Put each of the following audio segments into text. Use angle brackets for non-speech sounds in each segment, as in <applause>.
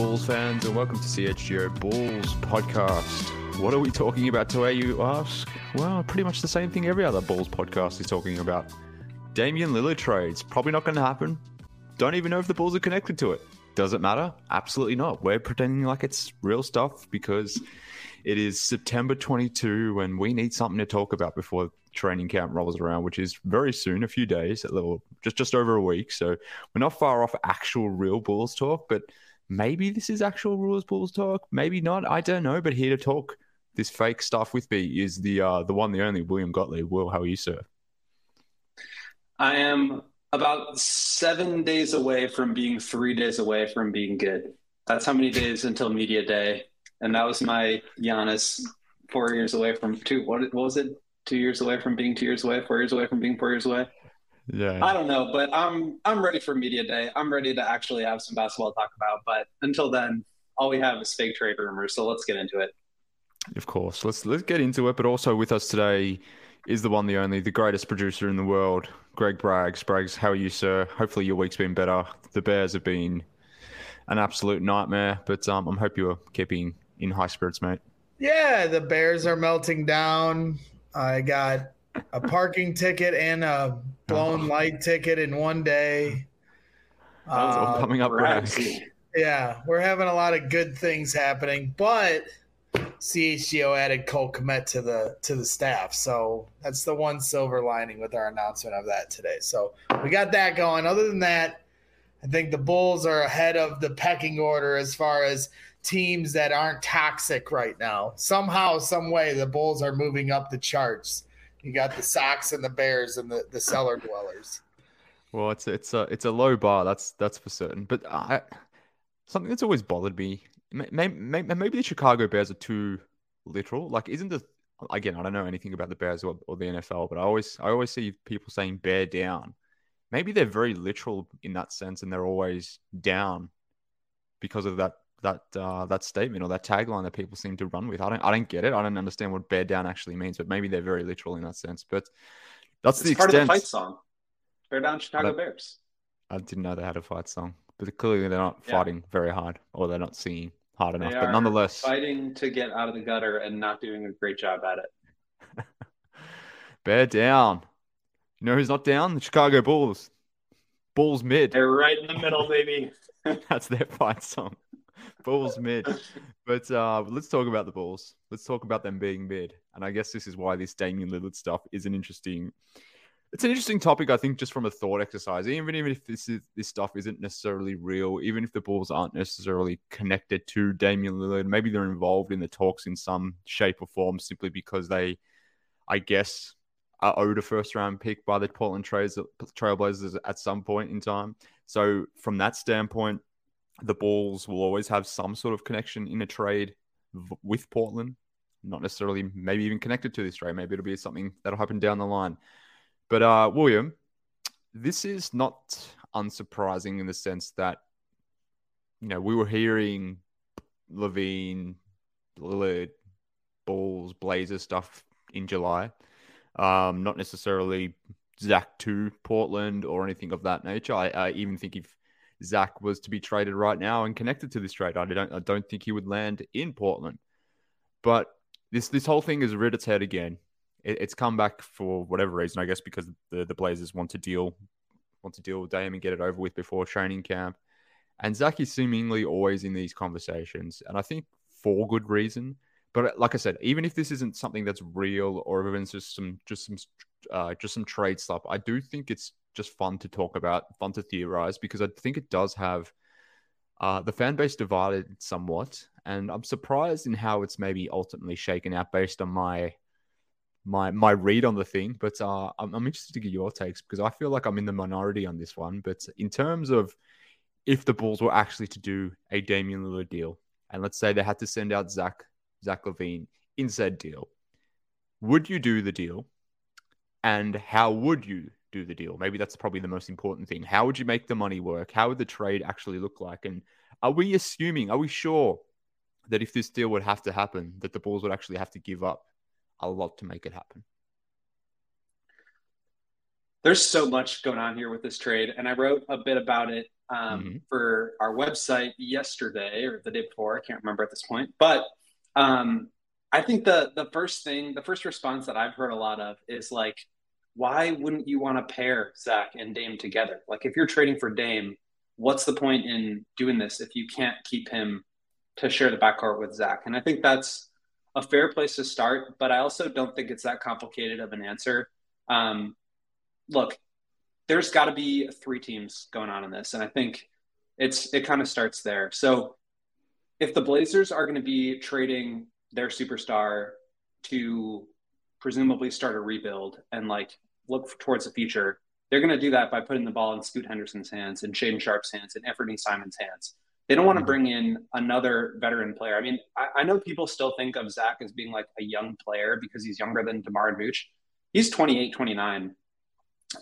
Bulls fans, and welcome to CHGO Bulls podcast. What are we talking about today, you ask? Well, pretty much the same thing every other Bulls podcast is talking about. Damian Lillard trades. Probably not going to happen. Don't even know if the Bulls are connected to it. Does it matter? Absolutely not. We're pretending like it's real stuff because it is September 22 and we need something to talk about before training camp rolls around, which is very soon, a few days, a little, just just over a week. So we're not far off actual real Bulls talk, but maybe this is actual rules Bulls talk, maybe not. I don't know. But here to talk this fake stuff with me is the uh, the one, the only William Gottlieb. Will, how are you, sir? I am about seven days away from being three days away from being good. That's how many days until media day, and that was my Giannis four years away from two. What, what was it? Two years away from being two years away. Four years away from being four years away. Yeah. I don't know, but I'm I'm ready for media day. I'm ready to actually have some basketball to talk about. But until then, all we have is fake trade rumors. So let's get into it. Of course. Let's let's get into it. But also with us today is the one, the only, the greatest producer in the world, Greg Braggs. Braggs, how are you, sir? Hopefully your week's been better. The Bears have been an absolute nightmare, but um, I'm hope you're keeping in high spirits, mate. Yeah, the Bears are melting down. I got a parking ticket and a blown light ticket in one day. That was all Uh, coming up. Braggs. yeah, we're having a lot of good things happening, but CHGO added Cole Kmet to the to the staff, so that's the one silver lining with our announcement of that today. So we got that going. Other than that, I think the Bulls are ahead of the pecking order as far as teams that aren't toxic right now. Somehow, some way, the Bulls are moving up the charts. You got the Sox and the Bears and the, the cellar dwellers. Well, it's it's a it's a low bar. That's that's for certain. But I, something that's always bothered me. Maybe, maybe the Chicago Bears are too literal. Like, isn't the again? I don't know anything about the Bears or, or the NFL, but I always I always see people saying "bear down." Maybe they're very literal in that sense, and they're always down because of that that uh, that statement or that tagline that people seem to run with. I don't I don't get it. I don't understand what "bear down" actually means, but maybe they're very literal in that sense. But that's the It's part of the fight song. Bear down Chicago That- Bears. I didn't know they had a fight song, but clearly they're not Yeah. fighting very hard, or they're not singing hard enough. They But nonetheless, fighting to get out of the gutter and not doing a great job at it. <laughs> bear down. You know who's not down? The Chicago Bulls. Bulls mid. They're right in the middle, baby. <laughs> That's their fight song. <laughs> Bulls mid. But uh, let's talk about the Bulls. Let's talk about them being mid. And I guess this is why this Damian Lillard stuff is an interesting. It's an interesting topic, I think, just from a thought exercise. Even even if this is this stuff isn't necessarily real, even if the Bulls aren't necessarily connected to Damian Lillard, maybe they're involved in the talks in some shape or form, simply because they, I guess, are owed a first round pick by the Portland Trailblazers at some point in time. So from that standpoint, the Bulls will always have some sort of connection in a trade with Portland. Not necessarily, maybe even connected to this trade. Maybe it'll be something that'll happen down the line. But uh, William, this is not unsurprising in the sense that you know we were hearing LaVine, Lillard, Bulls, Blazers stuff in July. Um, not necessarily Zach to Portland or anything of that nature. I, I even think if Zach was to be traded right now and connected to this trade, I don't I don't think he would land in Portland. But this this whole thing has reared its head again. It, it's come back for whatever reason, I guess, because the, the Blazers want to deal want to deal with Dame and get it over with before training camp. And Zach is seemingly always in these conversations, and I think for good reason. But like I said, even if this isn't something that's real, or even just some just some uh, just some trade stuff, I do think it's just fun to talk about, fun to theorize, because I think it does have uh, the fan base divided somewhat, and I'm surprised in how it's maybe ultimately shaken out based on my my my read on the thing. But uh, I'm, I'm interested to get your takes because I feel like I'm in the minority on this one. But in terms of if the Bulls were actually to do a Damian Lillard deal, and let's say they had to send out Zach Zach LaVine in said deal, would you do the deal? And how would you do the deal? Maybe that's probably the most important thing. How would you make the money work? How would the trade actually look like? And are we assuming, are we sure that if this deal would have to happen, that the Bulls would actually have to give up a lot to make it happen? there's so much going on here with this trade, and I wrote a bit about it um, mm-hmm. for our website yesterday or the day before. I can't remember at this point, but um, I think the the first thing, the first response that I've heard a lot of is like, why wouldn't you want to pair Zach and Dame together? Like, if you're trading for Dame, what's the point in doing this if you can't keep him to share the backcourt with Zach? And I think that's a fair place to start, but I also don't think it's that complicated of an answer. Um, look, there's got to be three teams going on in this, and I think it's it kind of starts there. So if the Blazers are going to be trading their superstar to presumably start a rebuild and like look towards the future, they're going to do that by putting the ball in Scoot Henderson's hands and Shaedon Sharpe's hands and Anfernee Simons' hands. They don't want to mm-hmm. bring in another veteran player. I mean, I, I, know people still think of Zach as being like a young player because he's younger than DeMar and Vooch. He's 28, 29.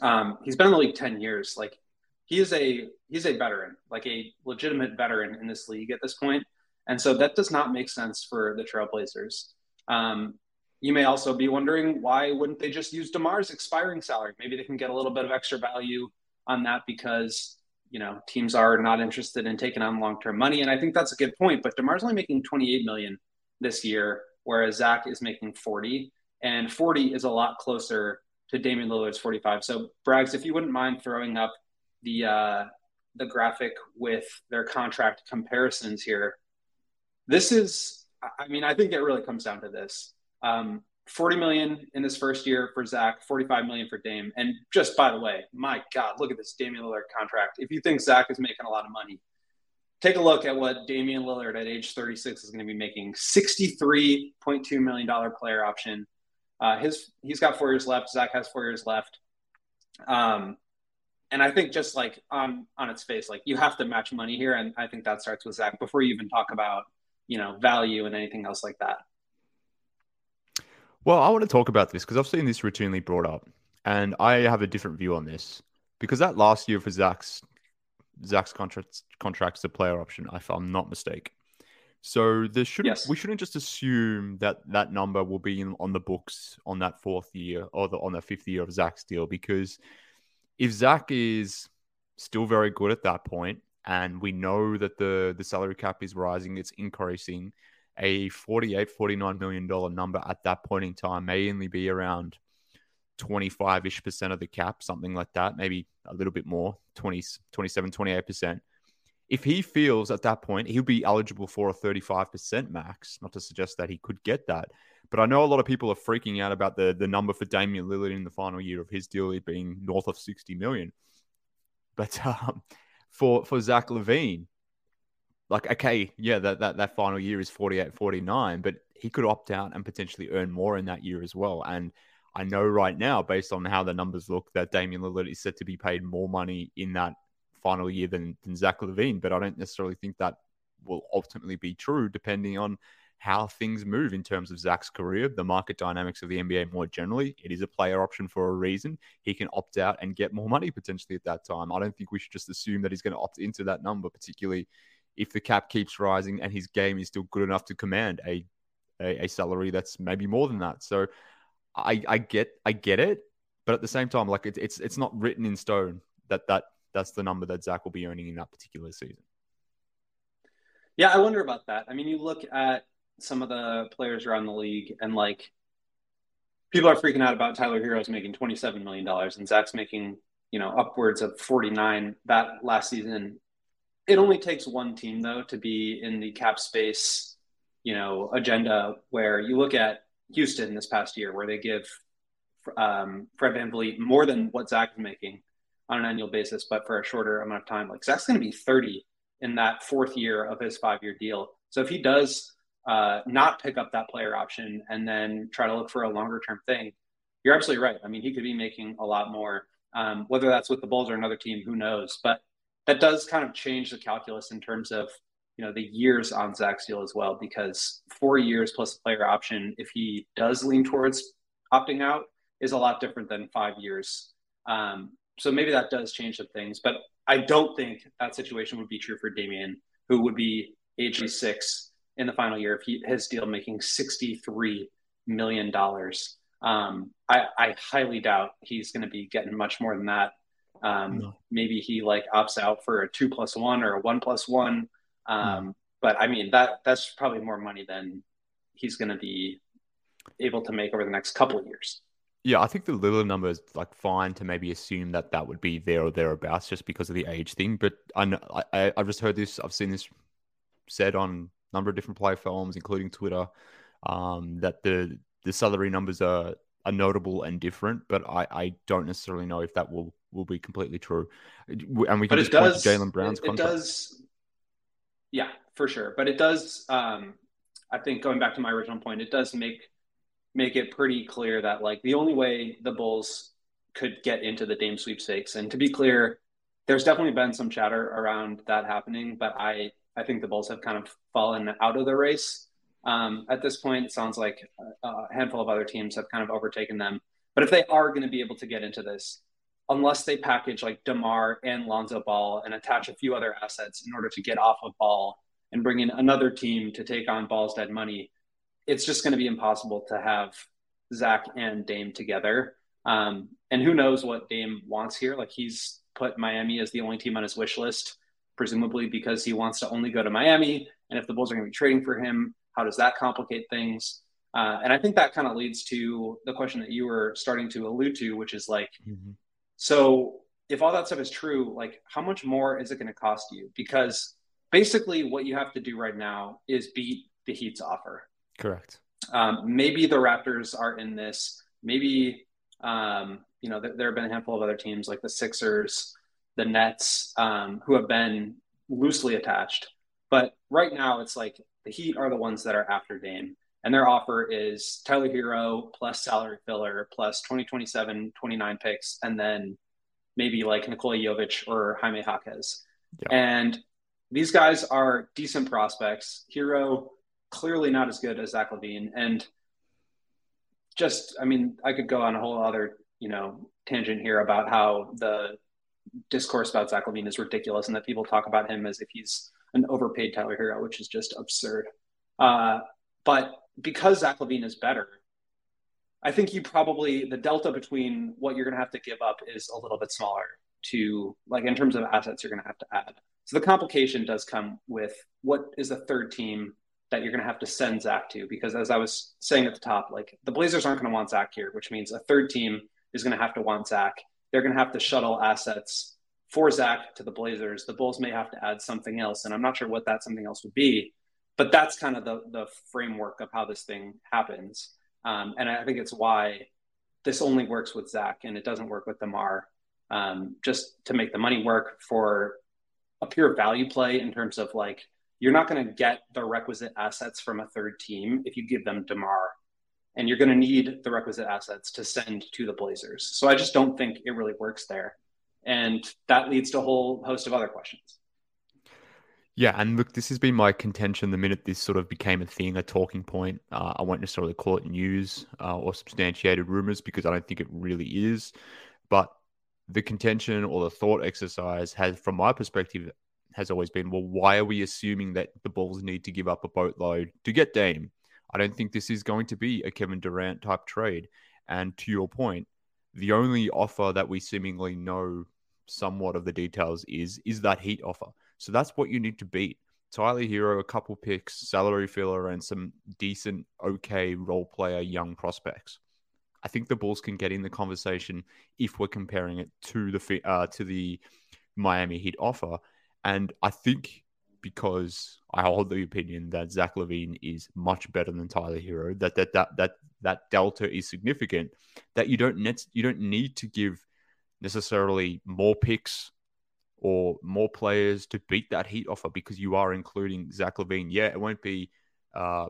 Um, he's been in the league 10 years. Like he is a he's a veteran, like a legitimate veteran in this league at this point. And so that does not make sense for the Trailblazers. Um, you may also be wondering why wouldn't they just use DeMar's expiring salary? Maybe they can get a little bit of extra value on that because you know teams are not interested in taking on long-term money, and I think that's a good point. But DeMar's only making 28 million this year, whereas Zach is making 40, and 40 is a lot closer to Damian Lillard's 45. So Braggs, if you wouldn't mind throwing up the uh, the graphic with their contract comparisons here, this is. I mean, I think it really comes down to this. Um, 40 million in this first year for Zach, 45 million for Dame. And just by the way, my God, look at this Damian Lillard contract. If you think Zach is making a lot of money, take a look at what Damian Lillard at age 36 is going to be making $63.2 million player option. Uh, his he's got four years left. Zach has four years left. Um, and I think just like on on its face, like you have to match money here, and I think that starts with Zach before you even talk about you know value and anything else like that. Well, I want to talk about this because I've seen this routinely brought up, and I have a different view on this because that last year for Zach's Zach's contract contract's a player option, if I'm not mistaken. So there shouldn't yes. we shouldn't just assume that that number will be in, on the books on that fourth year or the, on the fifth year of Zach's deal because if Zach is still very good at that point, and we know that the the salary cap is rising, it's increasing, a 48 49 million dollar number at that point in time may only be around 25ish percent of the cap something like that maybe a little bit more 20 27 28 percent. If he feels at that point he'll be eligible for a 35% max not to suggest that he could get that. But I know a lot of people are freaking out about the the number for Damian Lillard in the final year of his deal being north of 60 million. But <laughs> um, for for Zach LaVine like okay yeah that, that that final year is 48 49 but he could opt out and potentially earn more in that year as well and i know right now based on how the numbers look that damian lillard is set to be paid more money in that final year than, than zach lavine but i don't necessarily think that will ultimately be true depending on how things move in terms of Zach's career, the market dynamics of the NBA more generally. It is a player option for a reason. He can opt out and get more money potentially at that time. I don't think we should just assume that he's going to opt into that number, particularly if the cap keeps rising and his game is still good enough to command a a, a salary that's maybe more than that. So I, I get I get it, but at the same time, like it, it's it's not written in stone that that that's the number that Zach will be earning in that particular season. Yeah, I wonder about that. I mean, you look at some of the players around the league, and like people are freaking out about Tyler Herro's making twenty seven million dollars, and Zach's making you know upwards of forty nine that last season it only takes one team though to be in the cap space, you know, agenda where you look at Houston this past year, where they give um, Fred VanVleet more than what Zach is making on an annual basis, but for a shorter amount of time. Like Zach's going to be 30 in that fourth year of his five year deal. So if he does uh, not pick up that player option and then try to look for a longer term thing, you're absolutely right. I mean, he could be making a lot more. Um, whether that's with the Bulls or another team, who knows? But that does kind of change the calculus in terms of you know the years on Zach's deal as well, because four years plus a player option, if he does lean towards opting out, is a lot different than five years. Um, so maybe that does change some things, but I don't think that situation would be true for Damian, who would be age six in the final year if he, his deal making sixty three million dollars. Um, I, I highly doubt he's going to be getting much more than that. Um, no. Maybe he like opts out for a two plus one or a one plus one. Um, no. But I mean that that's probably more money than he's going to be able to make over the next couple of years. Yeah, I think the Lillard number is like fine to maybe assume that that would be there or thereabouts just because of the age thing. But I, know, I I've just heard this. I've seen this said on a number of different play forums, including Twitter, um, that the the salary numbers are are notable and different. But I, I don't necessarily know if that will will be completely true. And we can but just point to Jaylen Brown's it, it contract. does, yeah, for sure. But it does. Um, I think going back to my original point, it does make make it pretty clear that like the only way the Bulls could get into the Dame sweepstakes, and to be clear, there's definitely been some chatter around that happening, but I I think the Bulls have kind of fallen out of the race. Um, at this point, it sounds like a, a handful of other teams have kind of overtaken them. But if they are going to be able to get into this, unless they package like DeMar and Lonzo Ball and attach a few other assets in order to get off of Ball and bring in another team to take on Ball's dead money, it's just going to be impossible to have Zach and Dame together. Um, and who knows what Dame wants here? Like he's put Miami as the only team on his wish list, presumably because he wants to only go to Miami. And if the Bulls are going to be trading for him, how does that complicate things? Uh, and I think that kind of leads to the question that you were starting to allude to, which is like, mm-hmm. so if all that stuff is true, like how much more is it going to cost you? Because basically, what you have to do right now is beat the Heat's offer. Correct. Um, maybe the Raptors are in this. Maybe um, you know th- there have been a handful of other teams like the Sixers, the Nets, um, who have been loosely attached. But right now, it's like the Heat are the ones that are after Dame, and their offer is Tyler Herro plus salary filler plus 2027, 29 picks, and then maybe like Nikola Jovic or Jaime Jaquez. Yeah. And these guys are decent prospects. Herro, clearly not as good as Zach LaVine. And just, I mean, I could go on a whole other, you know, tangent here about how the discourse about Zach LaVine is ridiculous and that people talk about him as if he's an overpaid Tyler Herro, which is just absurd. Uh, but because Zach LaVine is better, I think you probably the delta between what you're going to have to give up is a little bit smaller to like in terms of assets you're going to have to add. So the complication does come with what is the third team that you're going to have to send Zach to because as I was saying at the top, like the Blazers aren't going to want Zach here, which means a third team is going to have to want Zach. They're going to have to shuttle assets for Zach to the Blazers. The Bulls may have to add something else, and I'm not sure what that something else would be. But that's kind of the the framework of how this thing happens, um, and I think it's why this only works with Zach and it doesn't work with Demar. Um, just to make the money work for a pure value play in terms of like you're not going to get the requisite assets from a third team if you give them DeMar. And you're going to need the requisite assets to send to the Blazers. So I just don't think it really works there. And that leads to a whole host of other questions. Yeah, and look, this has been my contention the minute this sort of became a thing, a talking point. Uh, I won't necessarily call it news uh, or substantiated rumors because I don't think it really is. But the contention or the thought exercise has, from my perspective, has always been, well, why are we assuming that the Bulls need to give up a boatload to get Dame? I don't think this is going to be a Kevin Durant type trade. And to your point, the only offer that we seemingly know somewhat of the details is is that Heat offer. So that's what you need to beat. Tyler Herro, a couple picks, salary filler, and some decent, okay role player young prospects. I think the Bulls can get in the conversation if we're comparing it to the uh, to the Miami Heat offer. And I think because I hold the opinion that Zach LaVine is much better than Tyler Herro, that that that that that delta is significant, that you don't net, you don't need to give necessarily more picks or more players to beat that Heat offer because you are including Zach LaVine. Yeah, it won't be uh,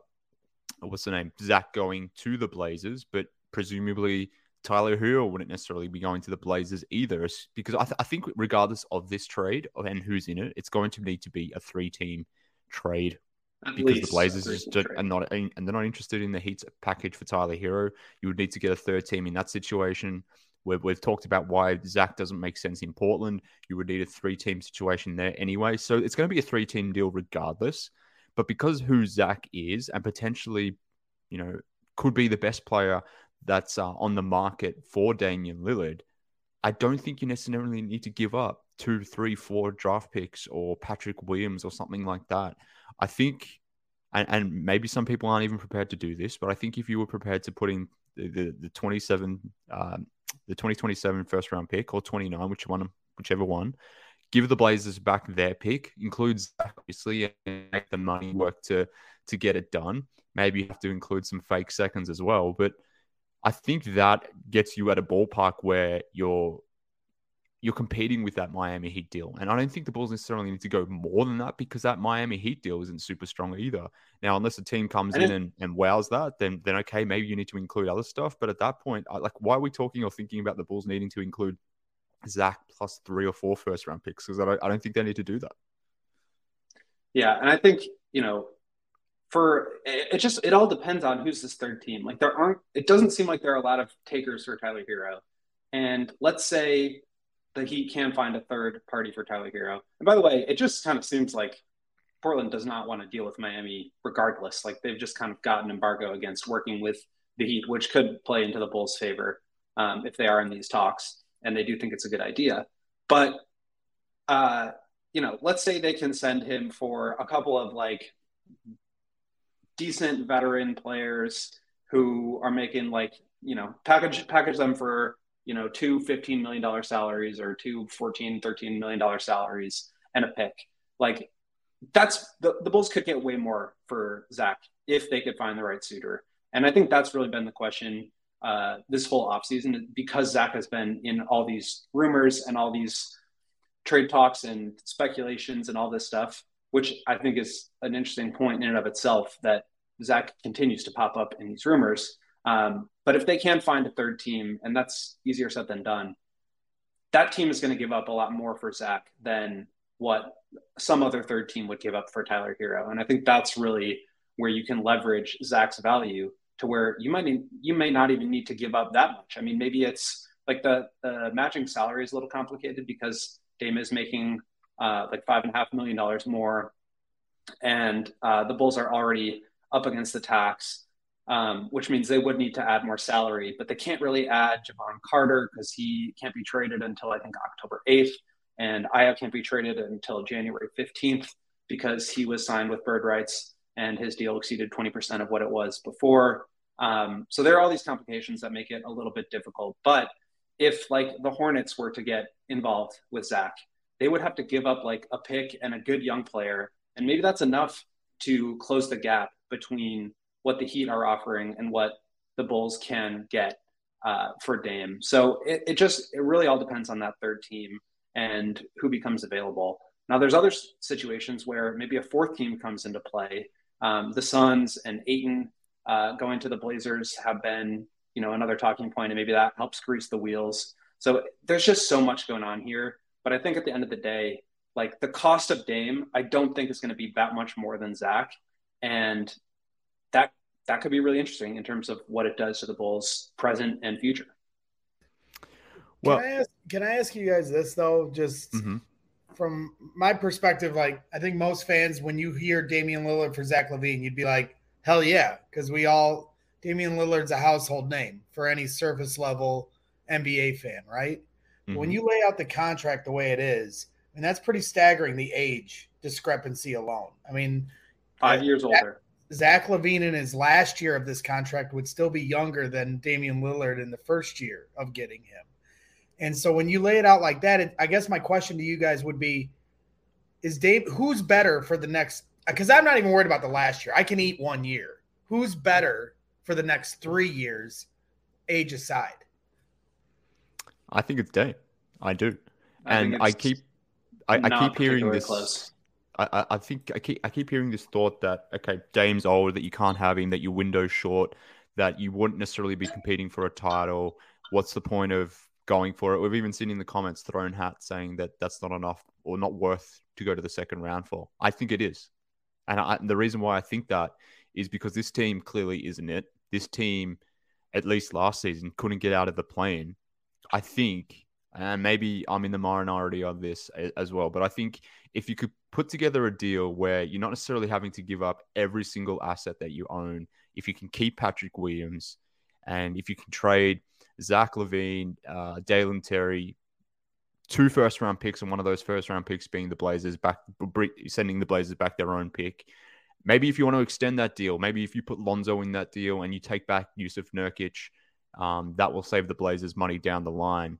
what's the name Zach going to the Blazers, but presumably Tyler Herro wouldn't necessarily be going to the Blazers either, because I, th- I think regardless of this trade and who's in it, it's going to need to be a three-team trade At because the Blazers just are not and they're not interested in the Heat's package for Tyler Herro. You would need to get a third team in that situation. We've, we've talked about why Zach doesn't make sense in Portland. You would need a three-team situation there anyway, so it's going to be a three-team deal regardless. But because who Zach is, and potentially, you know, could be the best player that's uh, on the market for Damian Lillard, I don't think you necessarily need to give up two, three, four draft picks or Patrick Williams or something like that. I think, and, and maybe some people aren't even prepared to do this, but I think if you were prepared to put in the, the, the 27, um, the 2027 first round pick or 29, which one, whichever one, give the Blazers back their pick, includes obviously make the money work to to get it done. Maybe you have to include some fake seconds as well, but I think that gets you at a ballpark where you're you're competing with that Miami Heat deal. And I don't think the Bulls necessarily need to go more than that because that Miami Heat deal isn't super strong either. Now, unless a team comes in and, and wows that, then then okay, maybe you need to include other stuff. But at that point, I, like, why are we talking or thinking about the Bulls needing to include Zach plus three or four first round picks? Because I don't, I don't think they need to do that. Yeah, and I think you know for it just it all depends on who's this third team. Like there aren't it doesn't seem like there are a lot of takers for Tyler Herro. And let's say the Heat can find a third party for Tyler Herro. And by the way, it just kind of seems like Portland does not want to deal with Miami regardless. Like they've just kind of got an embargo against working with the Heat, which could play into the Bulls' favor um, if they are in these talks and they do think it's a good idea. But uh, you know, let's say they can send him for a couple of like decent veteran players who are making like you know package package them for you know two 15 million dollar salaries or two $14, 13 million dollar salaries and a pick like that's the, the bulls could get way more for zach if they could find the right suitor and i think that's really been the question uh, this whole offseason because zach has been in all these rumors and all these trade talks and speculations and all this stuff which I think is an interesting point in and of itself that Zach continues to pop up in these rumors. Um, but if they can find a third team, and that's easier said than done, that team is going to give up a lot more for Zach than what some other third team would give up for Tyler Herro. And I think that's really where you can leverage Zach's value to where you might need, you may not even need to give up that much. I mean, maybe it's like the the matching salary is a little complicated because Dame is making uh, like five and a half million dollars more, and uh, the Bulls are already up against the tax, um, which means they would need to add more salary, but they can't really add Jevon Carter because he can't be traded until I think October eighth, and Ayo can't be traded until January fifteenth because he was signed with bird rights and his deal exceeded twenty percent of what it was before. Um, so there are all these complications that make it a little bit difficult. But if like the Hornets were to get involved with Zach they would have to give up like a pick and a good young player. And maybe that's enough to close the gap between what the Heat are offering and what the Bulls can get uh, for Dame. So it, it just, it really all depends on that third team and who becomes available. Now, there's other situations where maybe a fourth team comes into play. Um, the Suns and Ayton uh, going to the Blazers have been, you know, another talking point, and maybe that helps grease the wheels. So there's just so much going on here. But I think at the end of the day, like the cost of Dame, I don't think is going to be that much more than Zach, and that that could be really interesting in terms of what it does to the Bulls' present and future. Well, can I ask, can I ask you guys this though? Just mm-hmm. from my perspective, like I think most fans, when you hear Damian Lillard for Zach LaVine, you'd be like, "Hell yeah!" Because we all Damian Lillard's a household name for any surface level NBA fan, right? Mm-hmm. When you lay out the contract the way it is, I mean that's pretty staggering. The age discrepancy alone. I mean, five years Zach, older. Zach LaVine in his last year of this contract would still be younger than Damian Lillard in the first year of getting him. And so when you lay it out like that, it, I guess my question to you guys would be: Is Dave who's better for the next? Because I'm not even worried about the last year. I can eat one year. Who's better for the next three years, age aside? I think it's Dave. I do, I and I keep, I, I keep hearing this. Close. I, I think I keep I keep hearing this thought that okay, Dame's old, that you can't have him, that your window's short, that you wouldn't necessarily be competing for a title. What's the point of going for it? We've even seen in the comments thrown hat saying that that's not enough or not worth to go to the second round for. I think it is, and, I, and the reason why I think that is because this team clearly isn't it. This team, at least last season, couldn't get out of the plane I think, and maybe I'm in the minority on this as well, but I think if you could put together a deal where you're not necessarily having to give up every single asset that you own, if you can keep Patrick Williams And if you can trade Zach LaVine, uh, Dalen Terry, two first round picks, and one of those first round picks being the Blazers back, sending the Blazers back their own pick. Maybe if you want to extend that deal, maybe if you put Lonzo in that deal and you take back Yusuf Nurkic, um, that will save the Blazers money down the line.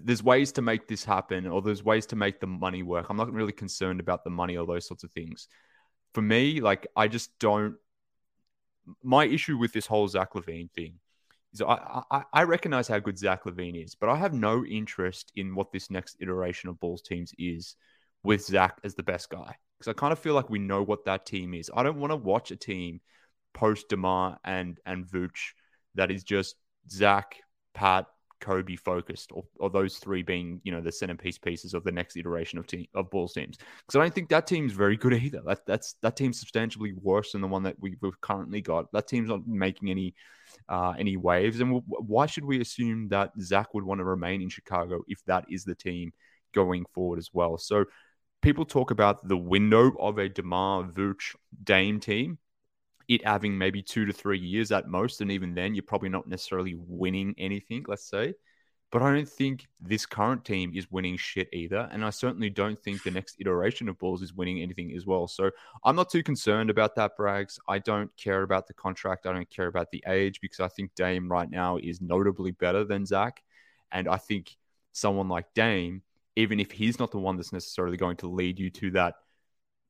There's ways to make this happen, or there's ways to make the money work. I'm not really concerned about the money or those sorts of things. For me, like I just don't. My issue with this whole Zach LaVine thing is I, I, I recognize how good Zach LaVine is, but I have no interest in what this next iteration of Bulls teams is with Zach as the best guy. Because I kind of feel like we know what that team is. I don't want to watch a team post Demar and and Vooch that is just Zach, Pat, Kobe focused, or, or those three being, you know, the centerpiece pieces of the next iteration of team of Bulls teams. Because I don't think that team's very good either. That that's that team's substantially worse than the one that we, we've currently got. That team's not making any uh, any waves. And why should we assume that Zach would want to remain in Chicago if that is the team going forward as well? So people talk about the window of a DeMar Vooch Dame team, it having maybe two to three years at most. And even then, you're probably not necessarily winning anything, let's say. But I don't think this current team is winning shit either. And I certainly don't think the next iteration of Bulls is winning anything as well. So I'm not too concerned about that, Braggs. I don't care about the contract. I don't care about the age because I think Dame right now is notably better than Zach. And I think someone like Dame, even if he's not the one that's necessarily going to lead you to that,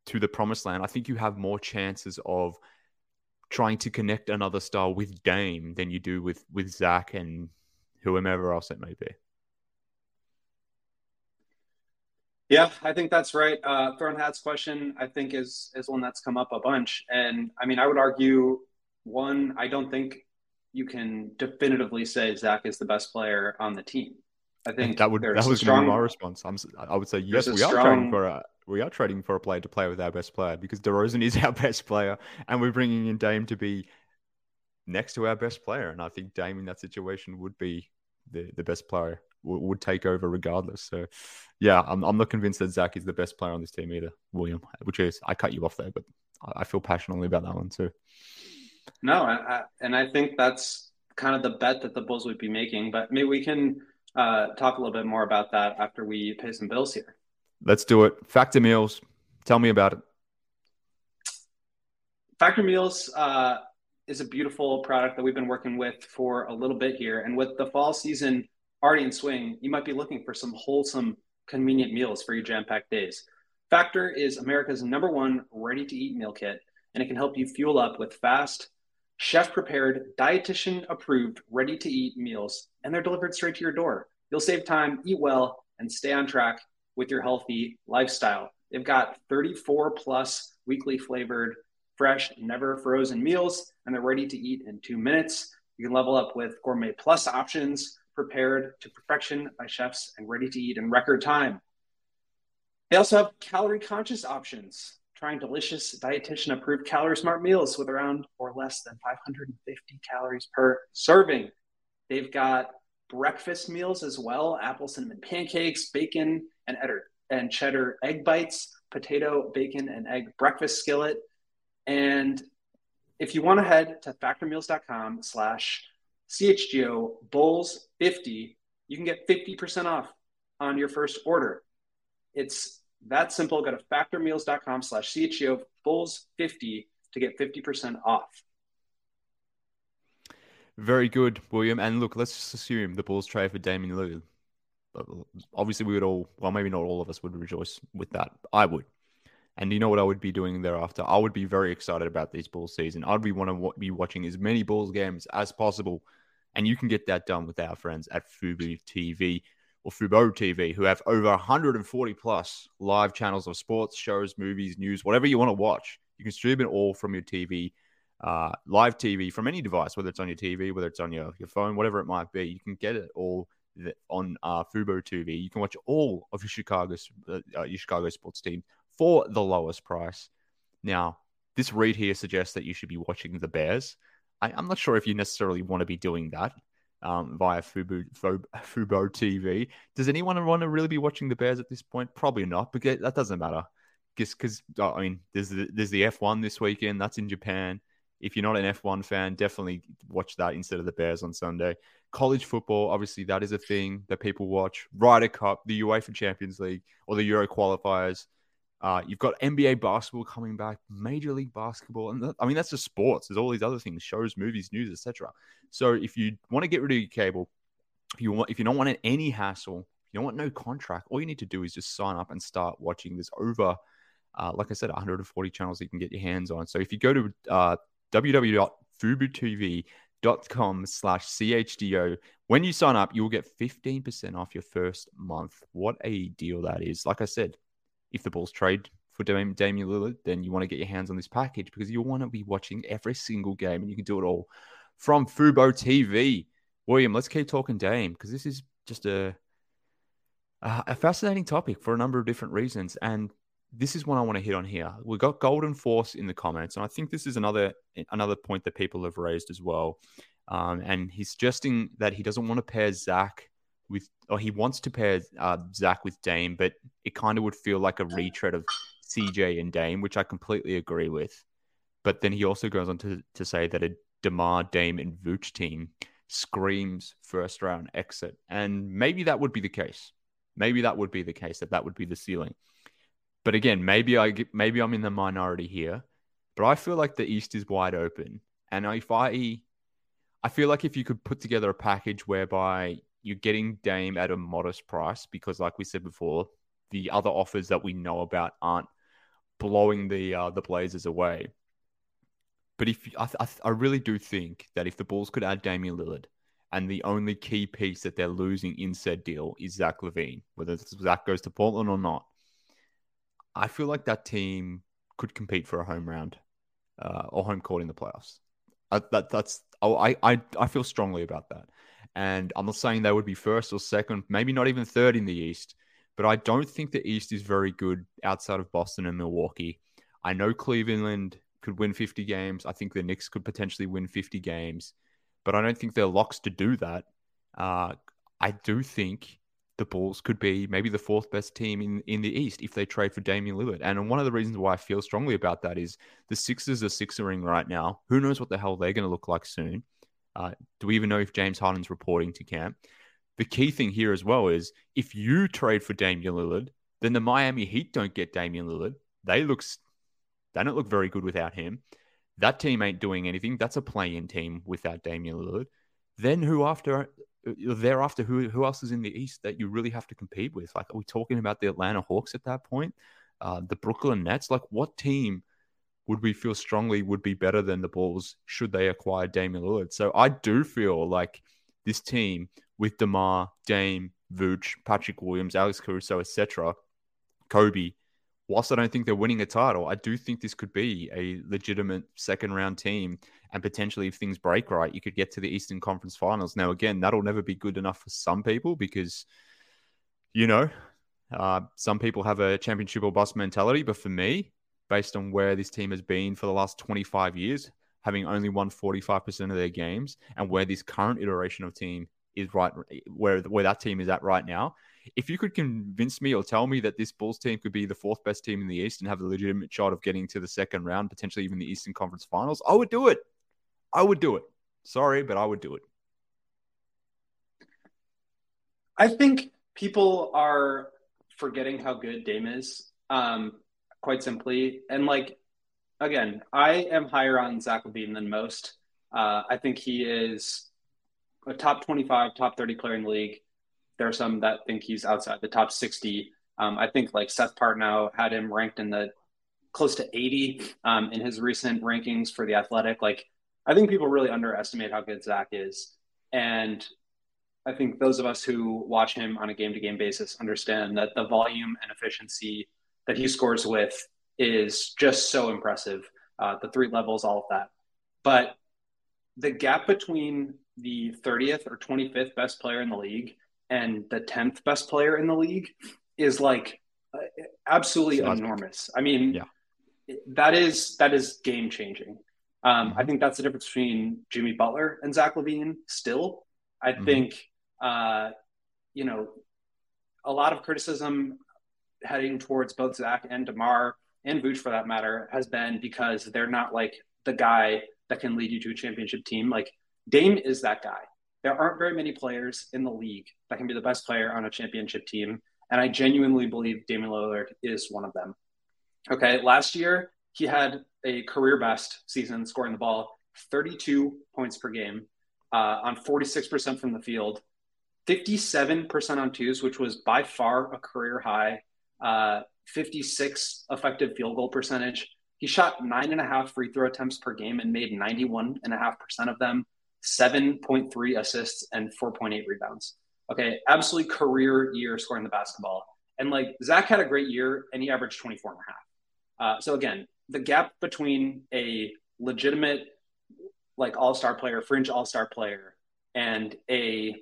to the promised land, I think you have more chances of trying to connect another star with Dame than you do with with Zach and whomever else it may be. Yeah, I think that's right. Uh, Throne Hats question, I think, is is one that's come up a bunch, and I mean, I would argue one. I don't think you can definitively say Zach is the best player on the team. I think that would that was strong, going to be my response. I'm, I would say yes, we strong, are trading for a we are trading for a player to play with our best player because DeRozan is <laughs> our best player, and we're bringing in Dame to be next to our best player. And I think Dame in that situation would be the, the best player, w- would take over regardless. So, yeah, I'm, I'm not convinced that Zach is the best player on this team either, William, which is, I cut you off there, but I feel passionately about that one too. No, I, I, and I think that's kind of the bet that the Bulls would be making. But maybe we can uh, talk a little bit more about that after we pay some bills here. Let's do it. Factor meals. Tell me about it. Factor meals. Uh, is a beautiful product that we've been working with for a little bit here. And with the fall season already in swing, you might be looking for some wholesome, convenient meals for your jam packed days. Factor is America's number one ready to eat meal kit, and it can help you fuel up with fast, chef prepared, dietitian approved, ready to eat meals, and they're delivered straight to your door. You'll save time, eat well, and stay on track with your healthy lifestyle. They've got 34 plus weekly flavored fresh, never frozen meals, and they're ready to eat in two minutes. You can level up with Gourmet Plus options prepared to perfection by chefs and ready to eat in record time. They also have calorie conscious options, trying delicious dietitian approved calorie smart meals with around or less than 550 calories per serving. They've got breakfast meals as well apple cinnamon pancakes, bacon and, and cheddar egg bites, potato, bacon, and egg breakfast skillet, and if you want to head to factormeals.com slash CHGO Bulls 50, you can get 50% off on your first order. It's that simple. Go to factormeals.com slash CHGO Bulls 50 to get 50% off. Very good, William. And look, let's just assume the Bulls trade for Damian Lillard. Uh, obviously, we would all, well, maybe not all of us would rejoice with that. I would. And you know what I would be doing thereafter? I would be very excited about this Bulls season. I'd be want to be watching as many Bulls games as possible. And you can get that done with our friends at Fubo TV or Fubo TV, who have over 140 plus live channels of sports, shows, movies, news, whatever you want to watch. You can stream it all from your TV, uh, live TV from any device, whether it's on your TV, whether it's on your, your phone, whatever it might be. You can get it all on uh, Fubo TV. You can watch all of your Chicago, uh, your Chicago sports team for the lowest price. Now, this read here suggests that you should be watching the Bears. I, am not sure if you necessarily want to be doing that um, via Fubo, Fubo TV. Does anyone want to really be watching the Bears at this point? Probably not, but that doesn't matter. Just because, I mean, there's the, there's the F1 this weekend. That's in Japan. If you're not an F1 fan, definitely watch that instead of the Bears on Sunday. College football, obviously, that is a thing that people watch. Ryder Cup, the UEFA Champions League, or the Euro qualifiers. Uh, you've got NBA basketball coming back, Major League Basketball, and I mean that's just sports. There's all these other things, shows, movies, news, etc. So if you want to get rid of your cable, if you want, if you don't want any hassle, you don't want no contract, all you need to do is just sign up and start watching this over, uh, like I said, 140 channels you can get your hands on. So if you go to uh, www.fubotv.com slash chgo when you sign up you will get 15% off your first month what a deal that is like i said if the Bulls trade for Damian Lillard, then you want to get your hands on this package because you want to be watching every single game and you can do it all from Fubo TV. William, let's keep talking Dame because this is just a a fascinating topic for a number of different reasons. And this is one I want to hit on here. We got Golden Force in the comments, and I think this is another another point that people have raised as well. Um, and he's suggesting that he doesn't want to pair Zach with, or he wants to pair uh, Zach with Dame, but it kind of would feel like a retread of CJ and Dame, which I completely agree with. But then he also goes on to, to say that a DeMar, Dame, and Vooch team screams first round exit. And maybe that would be the case. Maybe that would be the case, that that would be the ceiling. But again, maybe I maybe I'm in the minority here, but I feel like the East is wide open. And if I I feel like if you could put together a package whereby you're getting Dame at a modest price because, like we said before, the other offers that we know about aren't blowing the uh, the Blazers away. But if I, I, I really do think that if the Bulls could add Damian Lillard, and the only key piece that they're losing in said deal is Zach LaVine, whether Zach goes to Portland or not, I feel like that team could compete for a home round uh, or home court in the playoffs. I, that, that's oh, I, I I feel strongly about that. And I'm not saying they would be first or second, maybe not even third in the East, but I don't think the East is very good outside of Boston and Milwaukee. I know Cleveland could win 50 games. I think the Knicks could potentially win 50 games, but I don't think they're locks to do that. Uh, I do think the Bulls could be maybe the fourth best team in, in the East if they trade for Damian Lillard. And one of the reasons why I feel strongly about that is the Sixers are sixering right now. Who knows what the hell they're going to look like soon? Uh, do we even know if James Harden's reporting to camp? The key thing here as well is if you trade for Damian Lillard, then the Miami Heat don't get Damian Lillard. They look they don't look very good without him. That team ain't doing anything. That's a play-in team without Damian Lillard. Then who after uh, thereafter who who else is in the East that you really have to compete with? Like are we talking about the Atlanta Hawks at that point? Uh, the Brooklyn Nets? Like what team would we feel strongly would be better than the Bulls should they acquire Damian Lillard? So I do feel like this team with DeMar, Dame, Vooch, Patrick Williams, Alex Caruso, etc., Kobe, whilst I don't think they're winning a title, I do think this could be a legitimate second round team. And potentially, if things break right, you could get to the Eastern Conference Finals. Now, again, that'll never be good enough for some people because, you know, uh, some people have a championship or bust mentality. But for me, based on where this team has been for the last 25 years, having only won 45% of their games, and where this current iteration of team is right, where where that team is at right now. If you could convince me or tell me that this Bulls team could be the fourth best team in the East and have a legitimate shot of getting to the second round, potentially even the Eastern Conference Finals, I would do it. I would do it. Sorry, but I would do it. I think people are forgetting how good Dame is. Um, quite simply. And like, again, I am higher on Zach LaVine than most. Uh, I think he is a top 25, top 30 player in the league. There are some that think he's outside the top 60. Um, I think like Seth Partnow had him ranked in the close to 80 um, in his recent rankings for the athletic. Like, I think people really underestimate how good Zach is. And I think those of us who watch him on a game to game basis understand that the volume and efficiency that he scores with is just so impressive. Uh, the three levels, all of that. But the gap between the 30th or 25th best player in the league and the 10th best player in the league is like uh, absolutely enormous. I mean, yeah. that is that is game changing. Um, mm-hmm. I think that's the difference between Jimmy Butler and Zach LaVine. Still, I mm-hmm. think uh, you know a lot of criticism heading towards both Zach and DeMar and Vooch for that matter has been because they're not like the guy that can lead you to a championship team. Like Dame is that guy. There aren't very many players in the league that can be the best player on a championship team. And I genuinely believe Damian Lillard is one of them. Okay. Last year, he had a career best season scoring the ball 32 points per game uh, on 46% from the field, 57% on twos, which was by far a career high, uh, 56 effective field goal percentage. He shot nine and a half free throw attempts per game and made 91.5% of them, 7.3 assists, and 4.8 rebounds. Okay, absolutely career year scoring the basketball. And like Zach had a great year and he averaged 24 and a half. Uh, so again, the gap between a legitimate like all-star player, fringe all-star player, and a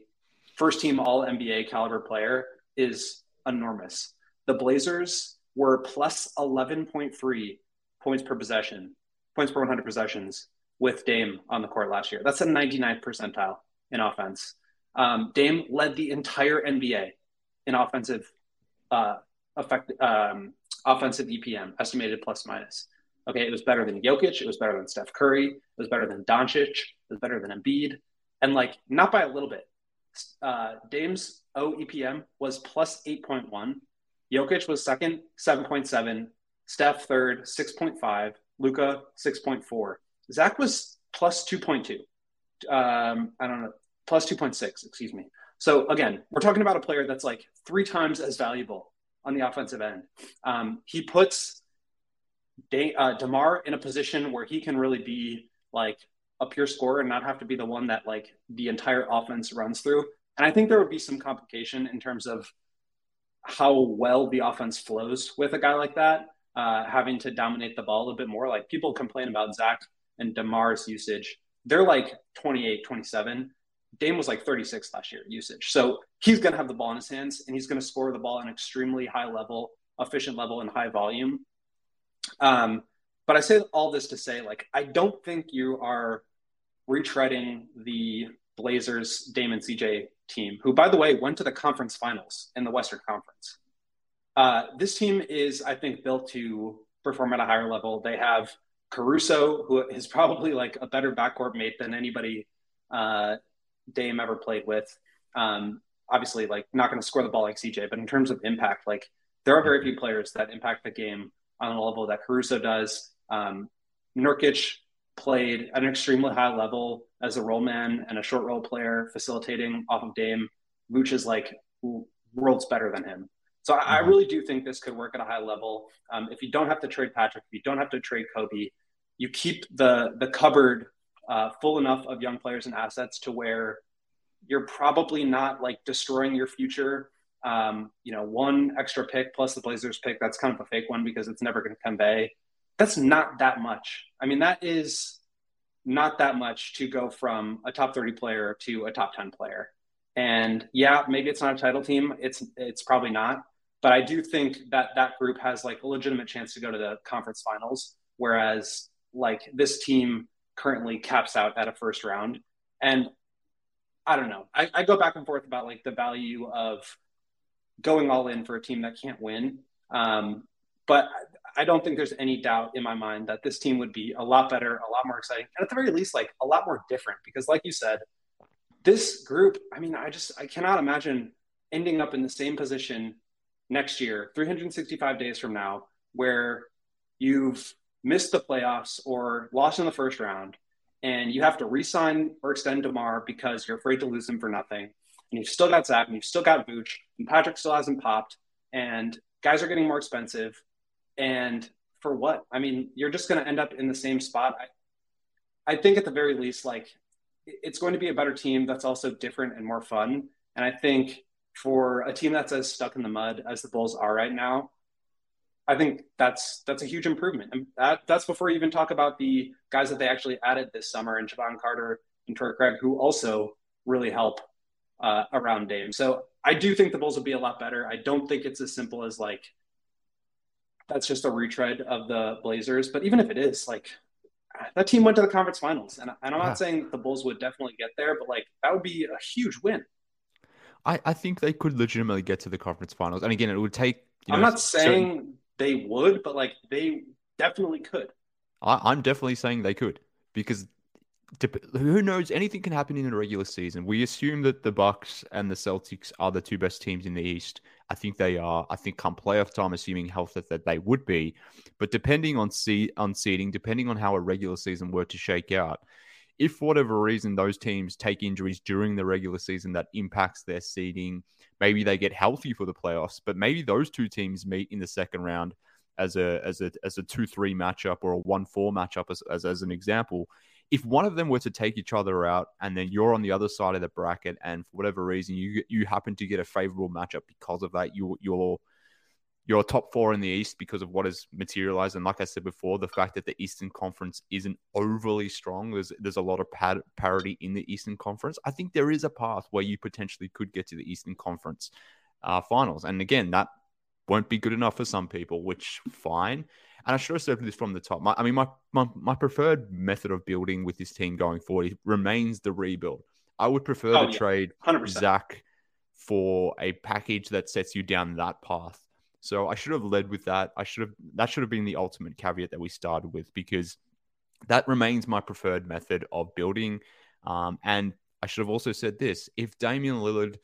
first team all NBA caliber player is enormous. The Blazers were plus 11.3 points per possession, points per 100 possessions with Dame on the court last year. That's a 99th percentile in offense. Um, Dame led the entire NBA in offensive uh, effect, um, offensive EPM, estimated plus minus. Okay, it was better than Jokic. It was better than Steph Curry. It was better than Doncic. It was better than Embiid, and like not by a little bit. Uh, Dame's OEPM was plus eight point one. Jokic was second, seven point seven. Steph third, six point five. Luka, six point four. Zach was plus two point two. Um, I don't know, plus two point six. Excuse me. So again, we're talking about a player that's like three times as valuable on the offensive end. Um, he puts De- uh, Demar in a position where he can really be like a pure scorer and not have to be the one that like the entire offense runs through. And I think there would be some complication in terms of how well the offense flows with a guy like that, uh, having to dominate the ball a bit more. Like people complain about Zach and Demar's usage. They're like 28, 27. Dame was like 36 last year usage. So he's going to have the ball in his hands and he's going to score the ball an extremely high level, efficient level, and high volume. Um, but I say all this to say, like, I don't think you are retreading the Blazers, Damon CJ team, who, by the way, went to the conference finals in the Western Conference. Uh, this team is, I think, built to perform at a higher level. They have Caruso, who is probably like a better backcourt mate than anybody uh, Dame ever played with. Um, obviously, like not going to score the ball like CJ, but in terms of impact, like there are very few players that impact the game on the level that Caruso does. Um, Nurkic played at an extremely high level as a roll man and a short roll player, facilitating off of Dame. Vooch is like worlds better than him. So I, I mm-hmm. really do think this could work at a high level. Um, if you don't have to trade Patrick, if you don't have to trade Coby, you keep the the cupboard uh, full enough of young players and assets to where you're probably not like destroying your future um, you know, one extra pick plus the Blazers pick, that's kind of a fake one because it's never going to come Bay. That's not that much. I mean, that is not that much to go from a top 30 player to a top 10 player. And yeah, maybe it's not a title team. It's it's probably not. But I do think that that group has like a legitimate chance to go to the conference finals, whereas like this team currently caps out at a first round. And I don't know. I, I go back and forth about like the value of going all in for a team that can't win. Um, but I don't think there's any doubt in my mind that this team would be a lot better, a lot more exciting, and at the very least, like a lot more different. Because, like you said, this group, I mean, I just I cannot imagine ending up in the same position next year, 365 days from now, where you've missed the playoffs or lost in the first round, and you have to re-sign or extend Demar because you're afraid to lose him for nothing and you've still got Zach, and you've still got Vooch, and Patrick still hasn't popped, and guys are getting more expensive. And for what? I mean, you're just going to end up in the same spot. I, I think at the very least, like it's going to be a better team that's also different and more fun. And I think for a team that's as stuck in the mud as the Bulls are right now, I think that's that's a huge improvement. And that, that's before you even talk about the guys that they actually added this summer and Jevon Carter and Torrey Craig, who also really help uh, around Dame. So I do think the Bulls will be a lot better. I don't think it's as simple as like that's just a retread of the Blazers. But even if it is, like that team went to the conference finals, and, and I'm not saying the Bulls would definitely get there, but like that would be a huge win. I, I think they could legitimately get to the conference finals, and again, it would take. You know, I'm not saying certain... they would, but like they definitely could. I, I'm definitely saying they could because who knows? Anything can happen in the regular season. We assume that the Bucks and the Celtics are the two best teams in the East. I think they are. I think come playoff time, assuming health that they would be, but depending on seed on seeding, depending on how a regular season were to shake out, if for whatever reason those teams take injuries during the regular season that impacts their seeding, maybe they get healthy for the playoffs, but maybe those two teams meet in the second round as a as a as a two three matchup or a one four matchup as, as as an example if one of them were to take each other out and then you're on the other side of the bracket and for whatever reason you you happen to get a favorable matchup because of that you you're you're top four in the East because of what has materialized. And like I said before, the fact that the Eastern Conference isn't overly strong, there's there's a lot of pad- parity in the Eastern Conference. I think there is a path where you potentially could get to the Eastern Conference uh, finals. And again, that won't be good enough for some people, which fine. And I should have said this from the top. My, I mean, my, my my preferred method of building with this team going forward remains the rebuild. I would prefer oh, to yeah. trade 100%. Zach for a package that sets you down that path. So I should have led with that. I should have that should have been the ultimate caveat that we started with because that remains my preferred method of building. Um, and I should have also said this: if Damian Lillard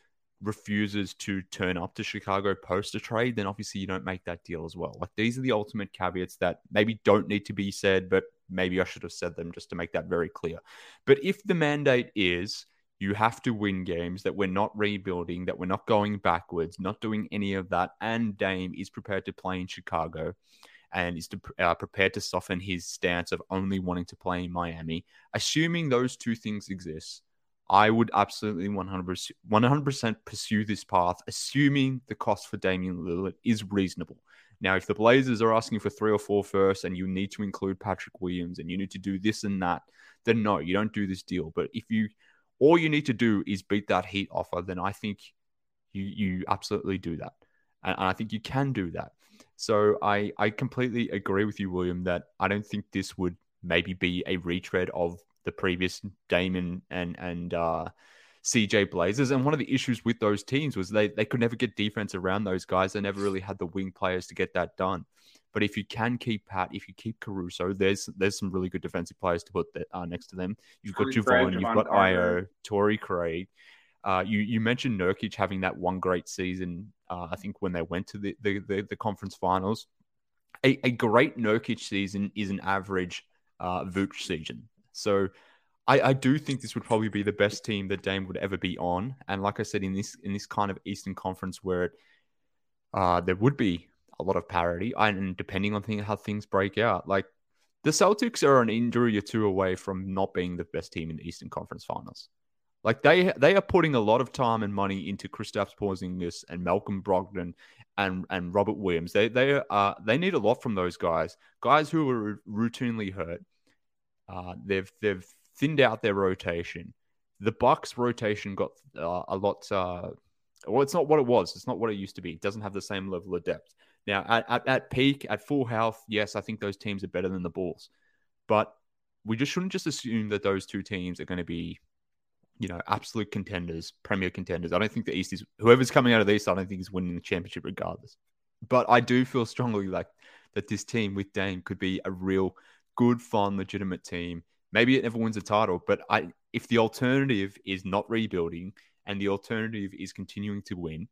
refuses to turn up to Chicago post a trade, then obviously you don't make that deal as well. Like these are the ultimate caveats that maybe don't need to be said, but maybe I should have said them just to make that very clear. But if the mandate is you have to win games, that we're not rebuilding, that we're not going backwards, not doing any of that, and Dame is prepared to play in Chicago and is to, uh, prepared to soften his stance of only wanting to play in Miami, assuming those two things exist, I would absolutely 100%, 100% pursue this path, assuming the cost for Damian Lillard is reasonable. Now, if the Blazers are asking for three or four first and you need to include Patrick Williams and you need to do this and that, then no, you don't do this deal. But if you all you need to do is beat that Heat offer, then I think you you absolutely do that. And, and I think you can do that. So I, I completely agree with you, William, that I don't think this would maybe be a retread of the previous Damon and and uh, CJ Blazers. And one of the issues with those teams was they they could never get defense around those guys. They never really had the wing players to get that done. But if you can keep Pat, if you keep Caruso, there's there's some really good defensive players to put that, uh, next to them. You've got Jevon, you've got Ayo, Torrey Craig. Uh, you you mentioned Nurkic having that one great season. Uh, I think when they went to the the, the, the conference finals, a, a, great Nurkic season is an average uh, Vooch season. So I, I, do think this would probably be the best team that Dame would ever be on. And like I said, in this in this kind of Eastern Conference where it, uh, there would be a lot of parity, and depending on thing, how things break out, like the Celtics are an injury or two away from not being the best team in the Eastern Conference Finals. Like they they are putting a lot of time and money into Kristaps Porzingis and Malcolm Brogdon and and Robert Williams. They they uh they need a lot from those guys. Guys who are routinely hurt uh, they've they've thinned out their rotation. The Bucks rotation got uh, a lot. Uh, well, it's not what it was. It's not what it used to be. It doesn't have the same level of depth. Now, at, at, at peak, at full health, yes, I think those teams are better than the Bulls. But we just shouldn't just assume that those two teams are going to be, you know, absolute contenders, premier contenders. I don't think the East is whoever's coming out of the East. I don't think is winning the championship regardless. But I do feel strongly like that this team with Dame could be a real good, fun, legitimate team. Maybe it never wins a title, but I if the alternative is not rebuilding and the alternative is continuing to win,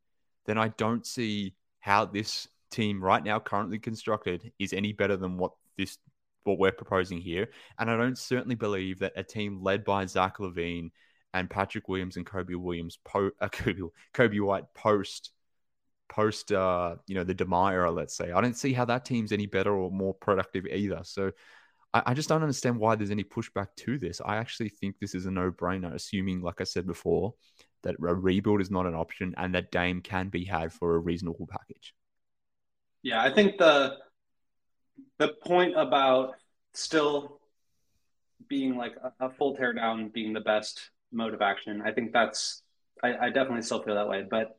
then I don't see how this team right now currently constructed is any better than what this what we're proposing here. And I don't certainly believe that a team led by Zach LaVine and Patrick Williams and Coby Williams, po- <laughs> uh, Kobe, Coby White post post uh, you know the Demire, let's say. I don't see how that team's any better or more productive either. So I, I just don't understand why there's any pushback to this. I actually think this is a no brainer, assuming, like I said before, that a rebuild is not an option and that Dame can be had for a reasonable package. Yeah, I think the the point about still being like a, a full teardown being the best mode of action, I think that's I, I definitely still feel that way. But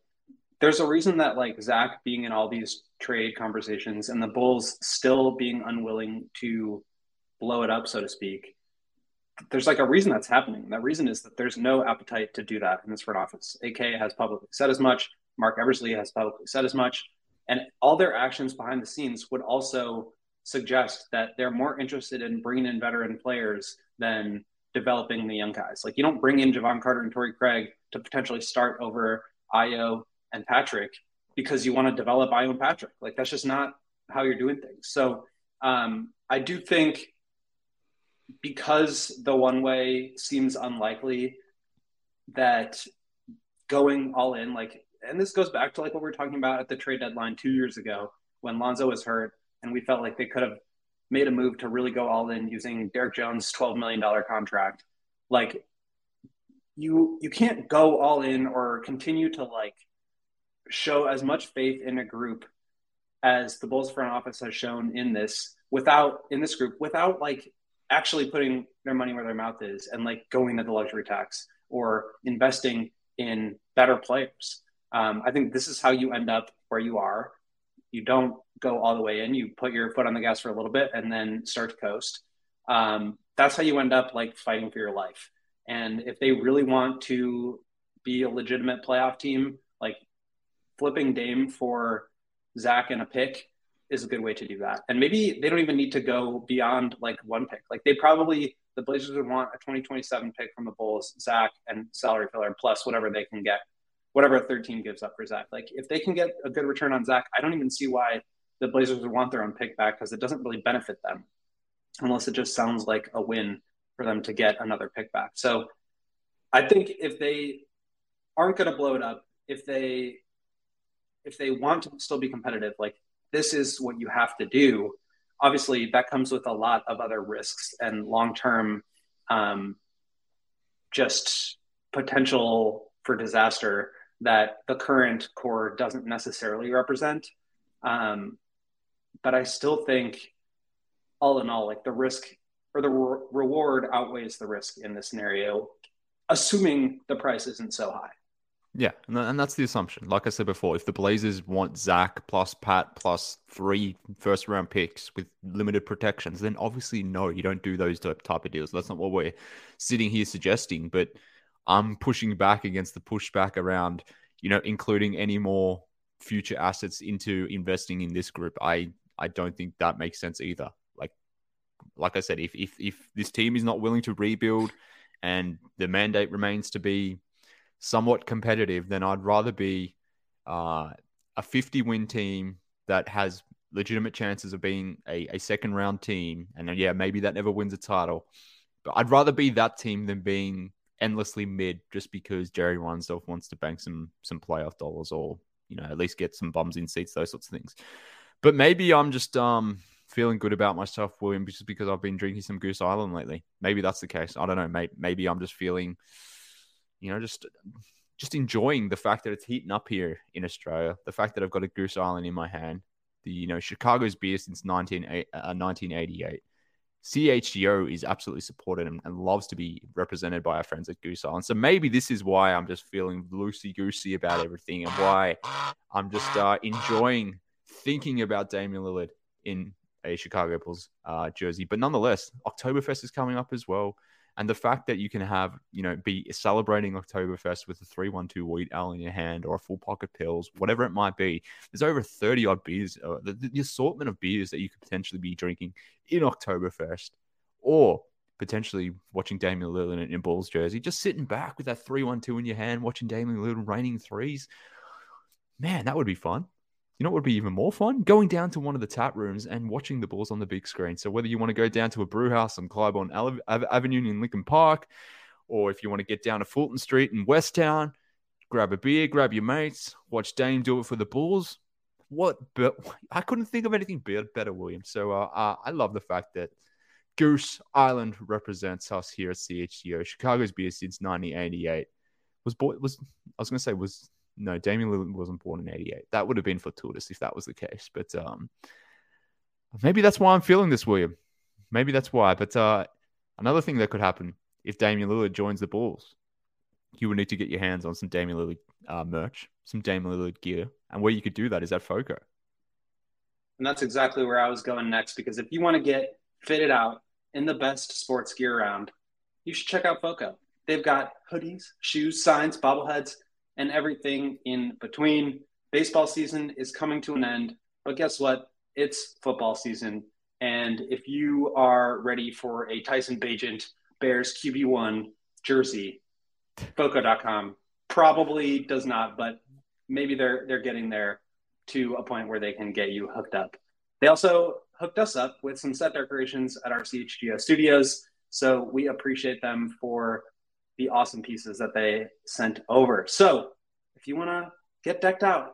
there's a reason that like Zach being in all these trade conversations and the Bulls still being unwilling to blow it up, so to speak. There's like a reason that's happening. That reason is that there's no appetite to do that in this front office. AK has publicly said as much. Marc Eversley has publicly said as much. And all their actions behind the scenes would also suggest that they're more interested in bringing in veteran players than developing the young guys. Like you don't bring in Jevon Carter and Torrey Craig to potentially start over Ayo and Patrick because you want to develop Ayo and Patrick. Like that's just not how you're doing things. So um, I do think because the one way seems unlikely that going all in, like, and this goes back to like what we are talking about at the trade deadline two years ago when Lonzo was hurt, and we felt like they could have made a move to really go all in using Derrick Jones' twelve million dollar contract. Like, you you can't go all in or continue to like show as much faith in a group as the Bulls front office has shown in this without in this group without like actually putting their money where their mouth is and like going to the luxury tax or investing in better players. Um, I think this is how you end up where you are. You don't go all the way in. You put your foot on the gas for a little bit and then start to coast. Um, that's how you end up like fighting for your life. And if they really want to be a legitimate playoff team, like flipping Dame for Zach and a pick is a good way to do that. And maybe they don't even need to go beyond like one pick. Like they probably the Blazers would want a 2027 pick from the Bulls, Zach and salary filler plus whatever they can get, whatever a third team gives up for Zach. Like if they can get a good return on Zach, I don't even see why the Blazers would want their own pick back because it doesn't really benefit them unless it just sounds like a win for them to get another pick back. So I think if they aren't going to blow it up, if they if they want to still be competitive, like this is what you have to do. Obviously, that comes with a lot of other risks and long term, um, just potential for disaster that the current core doesn't necessarily represent. Um, but I still think, all in all, like the risk or the re- reward outweighs the risk in this scenario, assuming the price isn't so high. Yeah, and and that's the assumption. Like I said before, if the Blazers want Zach plus Pat plus three first round picks with limited protections, then obviously no, you don't do those type of deals. That's not what we're sitting here suggesting. But I'm pushing back against the pushback around, you know, including any more future assets into investing in this group. I I don't think that makes sense either. Like like I said, if if if this team is not willing to rebuild and the mandate remains to be somewhat competitive, then I'd rather be uh, a 50 win team that has legitimate chances of being a, a second round team. And then, yeah, maybe that never wins a title. But I'd rather be that team than being endlessly mid just because Jerry Reinsdorf wants to bank some some playoff dollars or you know at least get some bums in seats, those sorts of things. But maybe I'm just um feeling good about myself, William, just because I've been drinking some Goose Island lately. Maybe that's the case. I don't know. Maybe, maybe I'm just feeling you know, just just enjoying the fact that it's heating up here in Australia. The fact that I've got a Goose Island in my hand. The you know Chicago's beer since 19, uh, 1988. CHGO is absolutely supported and, and, loves to be represented by our friends at Goose Island. So maybe this is why I'm just feeling loosey goosey about everything and why I'm just uh, enjoying thinking about Damian Lillard in a Chicago Bulls uh, jersey. But nonetheless, Oktoberfest is coming up as well. And the fact that you can have, you know, be celebrating Oktoberfest with a 312 wheat ale in your hand or a full pocket pills, whatever it might be, there's over 30 odd beers, uh, the, the, assortment of beers that you could potentially be drinking in Oktoberfest or potentially watching Damian Lillard in Bulls jersey, just sitting back with that 312 in your hand, watching Damian Lillard raining threes. Man, that would be fun you know what would be even more fun? Going down to one of the tap rooms and watching the Bulls on the big screen. So whether you want to go down to a brew house on Clybourn Avenue in Lincoln Park, or if you want to get down to Fulton Street in Westtown, grab a beer, grab your mates, watch Dame do it for the Bulls. What? But I couldn't think of anything better, William. So uh, uh, I love the fact that Goose Island represents us here at CHGO. Chicago's beer since 1988 was boy was I was going to say was no, Damian Lillard wasn't born in 88. That would have been fortuitous if that was the case. But um, maybe that's why I'm feeling this, William. Maybe that's why. But uh, another thing that could happen if Damian Lillard joins the Bulls, you would need to get your hands on some Damian Lillard uh, merch, some Damian Lillard gear. And where you could do that is at FOCO. And that's exactly where I was going next. Because if you want to get fitted out in the best sports gear around, you should check out FOCO. They've got hoodies, shoes, signs, bobbleheads and everything in between. Baseball season is coming to an end, but guess what? It's football season. And if you are ready for a Tyson Bagent Bears QB1 jersey, Foco.com probably does not, but maybe they're they're getting there to a point where they can get you hooked up. They also hooked us up with some set decorations at our CHGO studios, so we appreciate them for the awesome pieces that they sent over. So, if you want to get decked out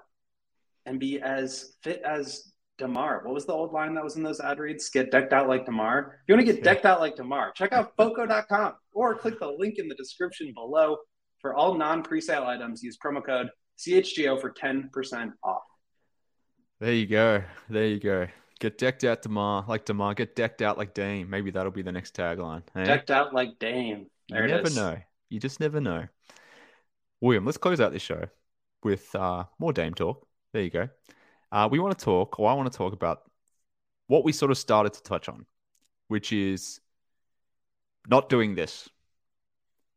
and be as fit as DeMar, what was the old line that was in those ad reads? Get decked out like DeMar. If you want to get decked out like DeMar, check out Foco.com or click the link in the description below. For all non presale items, use promo code CHGO for 10% off. There you go. There you go. Get decked out DeMar like DeMar. Get decked out like Dame. Maybe that'll be the next tagline. Hey? Decked out like Dame. There you never is. know. You just never know. William, let's close out this show with uh, more Dame talk. There you go. Uh, we want to talk, or I want to talk about what we sort of started to touch on, which is not doing this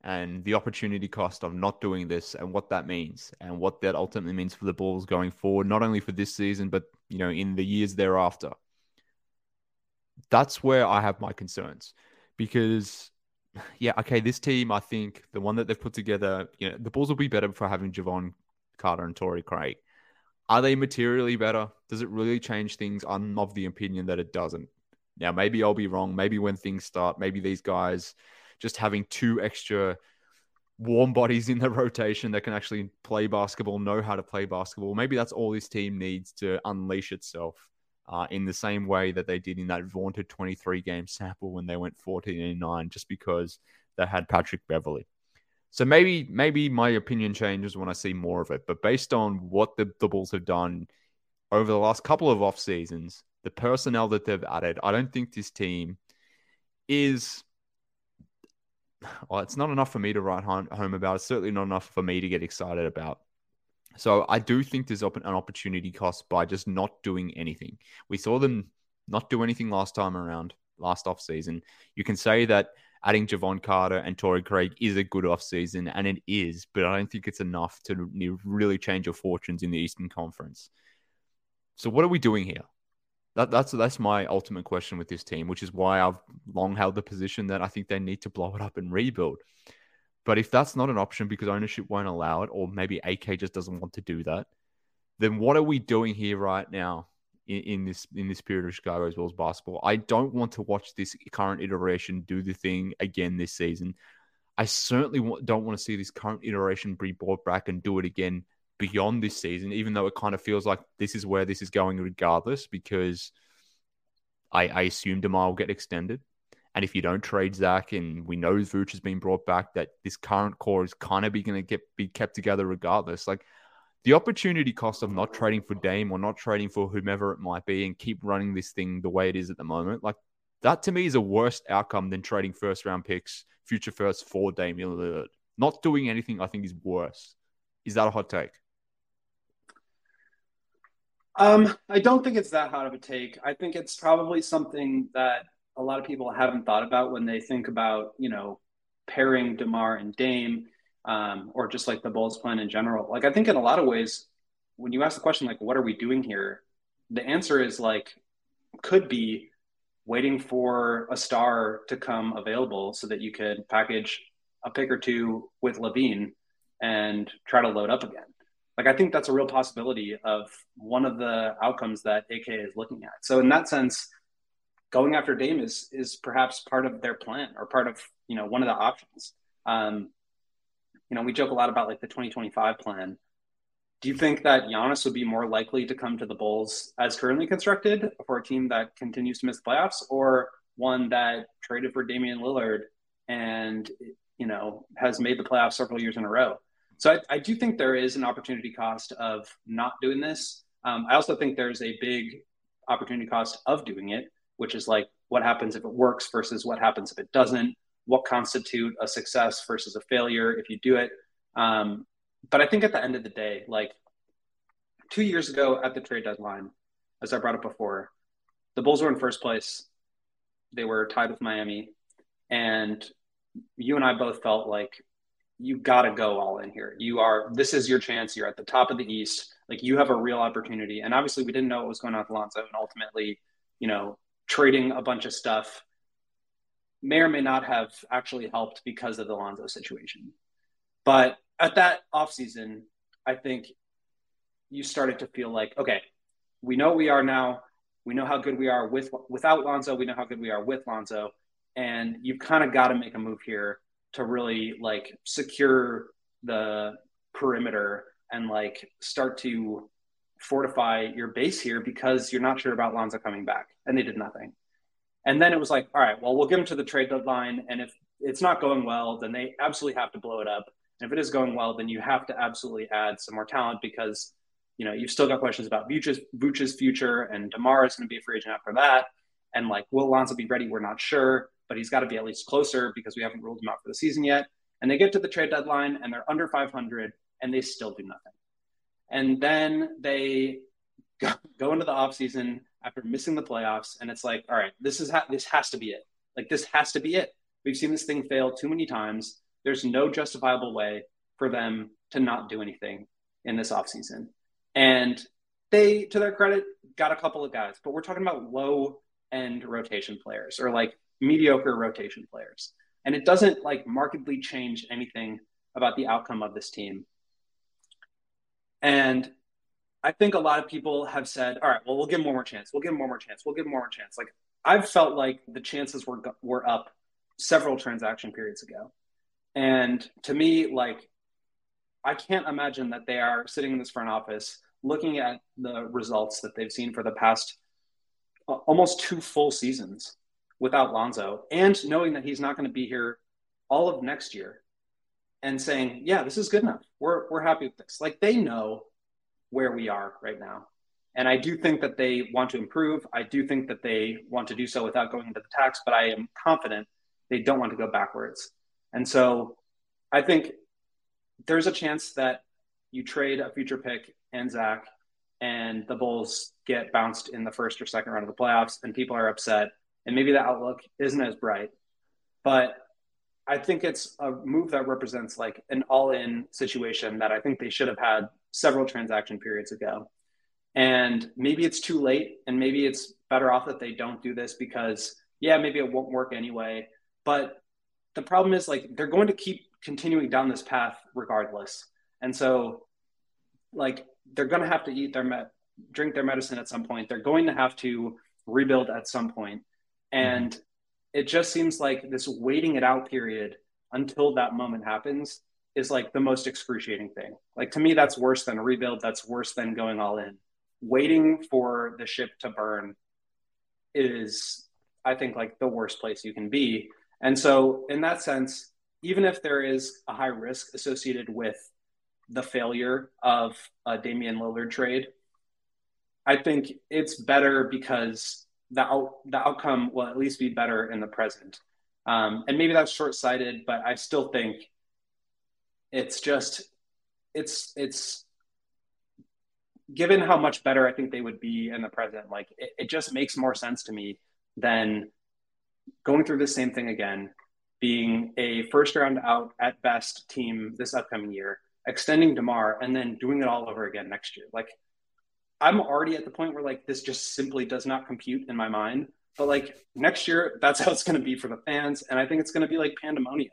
and the opportunity cost of not doing this and what that means and what that ultimately means for the Bulls going forward, not only for this season, but you know, in the years thereafter. That's where I have my concerns because yeah, okay, this team, I think the one that they've put together, you know, the Bulls will be better for having Jevon Carter and Torrey Craig. Are they materially better? Does it really change things? I'm of the opinion that it doesn't. Now, maybe I'll be wrong. Maybe when things start, maybe these guys just having two extra warm bodies in the <laughs> rotation that can actually play basketball, know how to play basketball. Maybe that's all this team needs to unleash itself uh, in the same way that they did in that vaunted 23 game sample when they went 14 and 9, just because they had Patrick Beverley. So maybe maybe my opinion changes when I see more of it. But based on what the, the Bulls have done over the last couple of off seasons, the personnel that they've added, I don't think this team is <sighs> well, it's not enough for me to write home, home about. It's certainly not enough for me to get excited about. So I do think there's an opportunity cost by just not doing anything. We saw them not do anything last time around, last off season. You can say that adding Jevon Carter and Torrey Craig is a good off season, and it is, but I don't think it's enough to really change your fortunes in the Eastern Conference. So what are we doing here? That, that's that's my ultimate question with this team, which is why I've long held the position that I think they need to blow it up and rebuild. But if that's not an option because ownership won't allow it, or maybe AK just doesn't want to do that, then what are we doing here right now in, in this in this period of Chicago's Bulls basketball? I don't want to watch this current iteration do the thing again this season. I certainly don't want to see this current iteration be brought back and do it again beyond this season, even though it kind of feels like this is where this is going regardless, because I, I assume Demar will get extended. And if you don't trade Zach, and we know Vooch has been brought back, that this current core is kind of be going to get be kept together regardless. Like the opportunity cost of not trading for Dame or not trading for whomever it might be, and keep running this thing the way it is at the moment, like that to me is a worse outcome than trading first round picks, future first for Damian Lillard. Not doing anything, I think, is worse. Is that a hot take? Um, I don't think it's that hot of a take. I think it's probably something that a lot of people haven't thought about when they think about, you know, pairing DeMar and Dame, um, or just like the Bulls plan in general. Like, I think in a lot of ways, when you ask the question, like, what are we doing here? The answer is like, could be waiting for a star to come available so that you could package a pick or two with LaVine and try to load up again like I think that's a real possibility of one of the outcomes that AK is looking at. So in that sense, going after Dame is is perhaps part of their plan or part of you know one of the options. Um, you know, we joke a lot about like the 2025 plan. Do you think that Giannis would be more likely to come to the Bulls as currently constructed for a team that continues to miss the playoffs, or one that traded for Damian Lillard and you know has made the playoffs several years in a row? So I, I, do think there is an opportunity cost of not doing this. Um, I also think there's a big opportunity cost of doing it, which is like what happens if it works versus what happens if it doesn't. What constitute a success versus a failure if you do it. Um, but I think at the end of the day, like two years ago at the trade deadline, as I brought up before, the Bulls were in first place. They were tied with Miami, and you and I both felt like you got to go all in here. You are, this is your chance. You're at the top of the East. Like you have a real opportunity. And obviously, we didn't know what was going on with Lonzo. And ultimately, you know, trading a bunch of stuff may or may not have actually helped because of the Lonzo situation. But at that offseason, I think you started to feel like, okay, we know we are now. We know how good we are with without Lonzo. We know how good we are with Lonzo, and you've kind of got to make a move here to really like secure the perimeter and like start to fortify your base here because you're not sure about Lonzo coming back, and they did nothing. And then it was like, all right, well, we'll give them to the trade deadline, and if it's not going well, then they absolutely have to blow it up. And if it is going well, then you have to absolutely add some more talent because you know you've still got questions about Vooch's, Vooch's future, and Demar is going to be a free agent after that. And like, will Lonzo be ready? We're not sure, but he's got to be at least closer because we haven't ruled him out for the season yet. And they get to the trade deadline and they're under 500 and they still do nothing. And then they go, go into the offseason after missing the playoffs, and it's like, all right, this is ha- this has to be it. Like this has to be it. We've seen this thing fail too many times. There's no justifiable way for them to not do anything in this offseason. And they, to their credit, got a couple of guys, but we're talking about low end rotation players or like mediocre rotation players. And it doesn't like markedly change anything about the outcome of this team. And I think a lot of people have said, all right, well, we'll give him one more chance. We'll give him one more chance. We'll give him one more chance. Like I've felt like the chances were were up several transaction periods ago. And to me, like I can't imagine that they are sitting in this front office looking at the results that they've seen for the past uh, almost two full seasons without Lonzo and knowing that he's not going to be here all of next year and saying, yeah, this is good enough. We're, we're happy with this. Like they know where we are right now. And I do think that they want to improve. I do think that they want to do so without going into the tax, but I am confident they don't want to go backwards. And so I think there's a chance that you trade a future pick and Zach, and the Bulls get bounced in the first or second round of the playoffs, and people are upset, and maybe the outlook isn't as bright. But I think it's a move that represents like an all-in situation that I think they should have had several transaction periods ago. And maybe it's too late, and maybe it's better off that they don't do this because, yeah, maybe it won't work anyway. But the problem is like they're going to keep continuing down this path regardless. And so, like, they're going to have to eat their med- drink their medicine at some point. They're going to have to rebuild at some point. And mm-hmm. It just seems like this waiting it out period until that moment happens is like the most excruciating thing. Like to me, that's worse than a rebuild. That's worse than going all in. Waiting for the ship to burn is, I think, like the worst place you can be. And so, in that sense, even if there is a high risk associated with the failure of a Damian Lillard trade, I think it's better because the out, the outcome will at least be better in the present. Um, and maybe that's short sighted, but I still think it's just it's it's given how much better I think they would be in the present. Like it, it just makes more sense to me than going through the same thing again, being a first round out at best team this upcoming year, extending Demar, and then doing it all over again next year. Like I'm already at the point where like this just simply does not compute in my mind. But like next year, <laughs> that's how it's going to be for the fans, and I think it's going to be like pandemonium.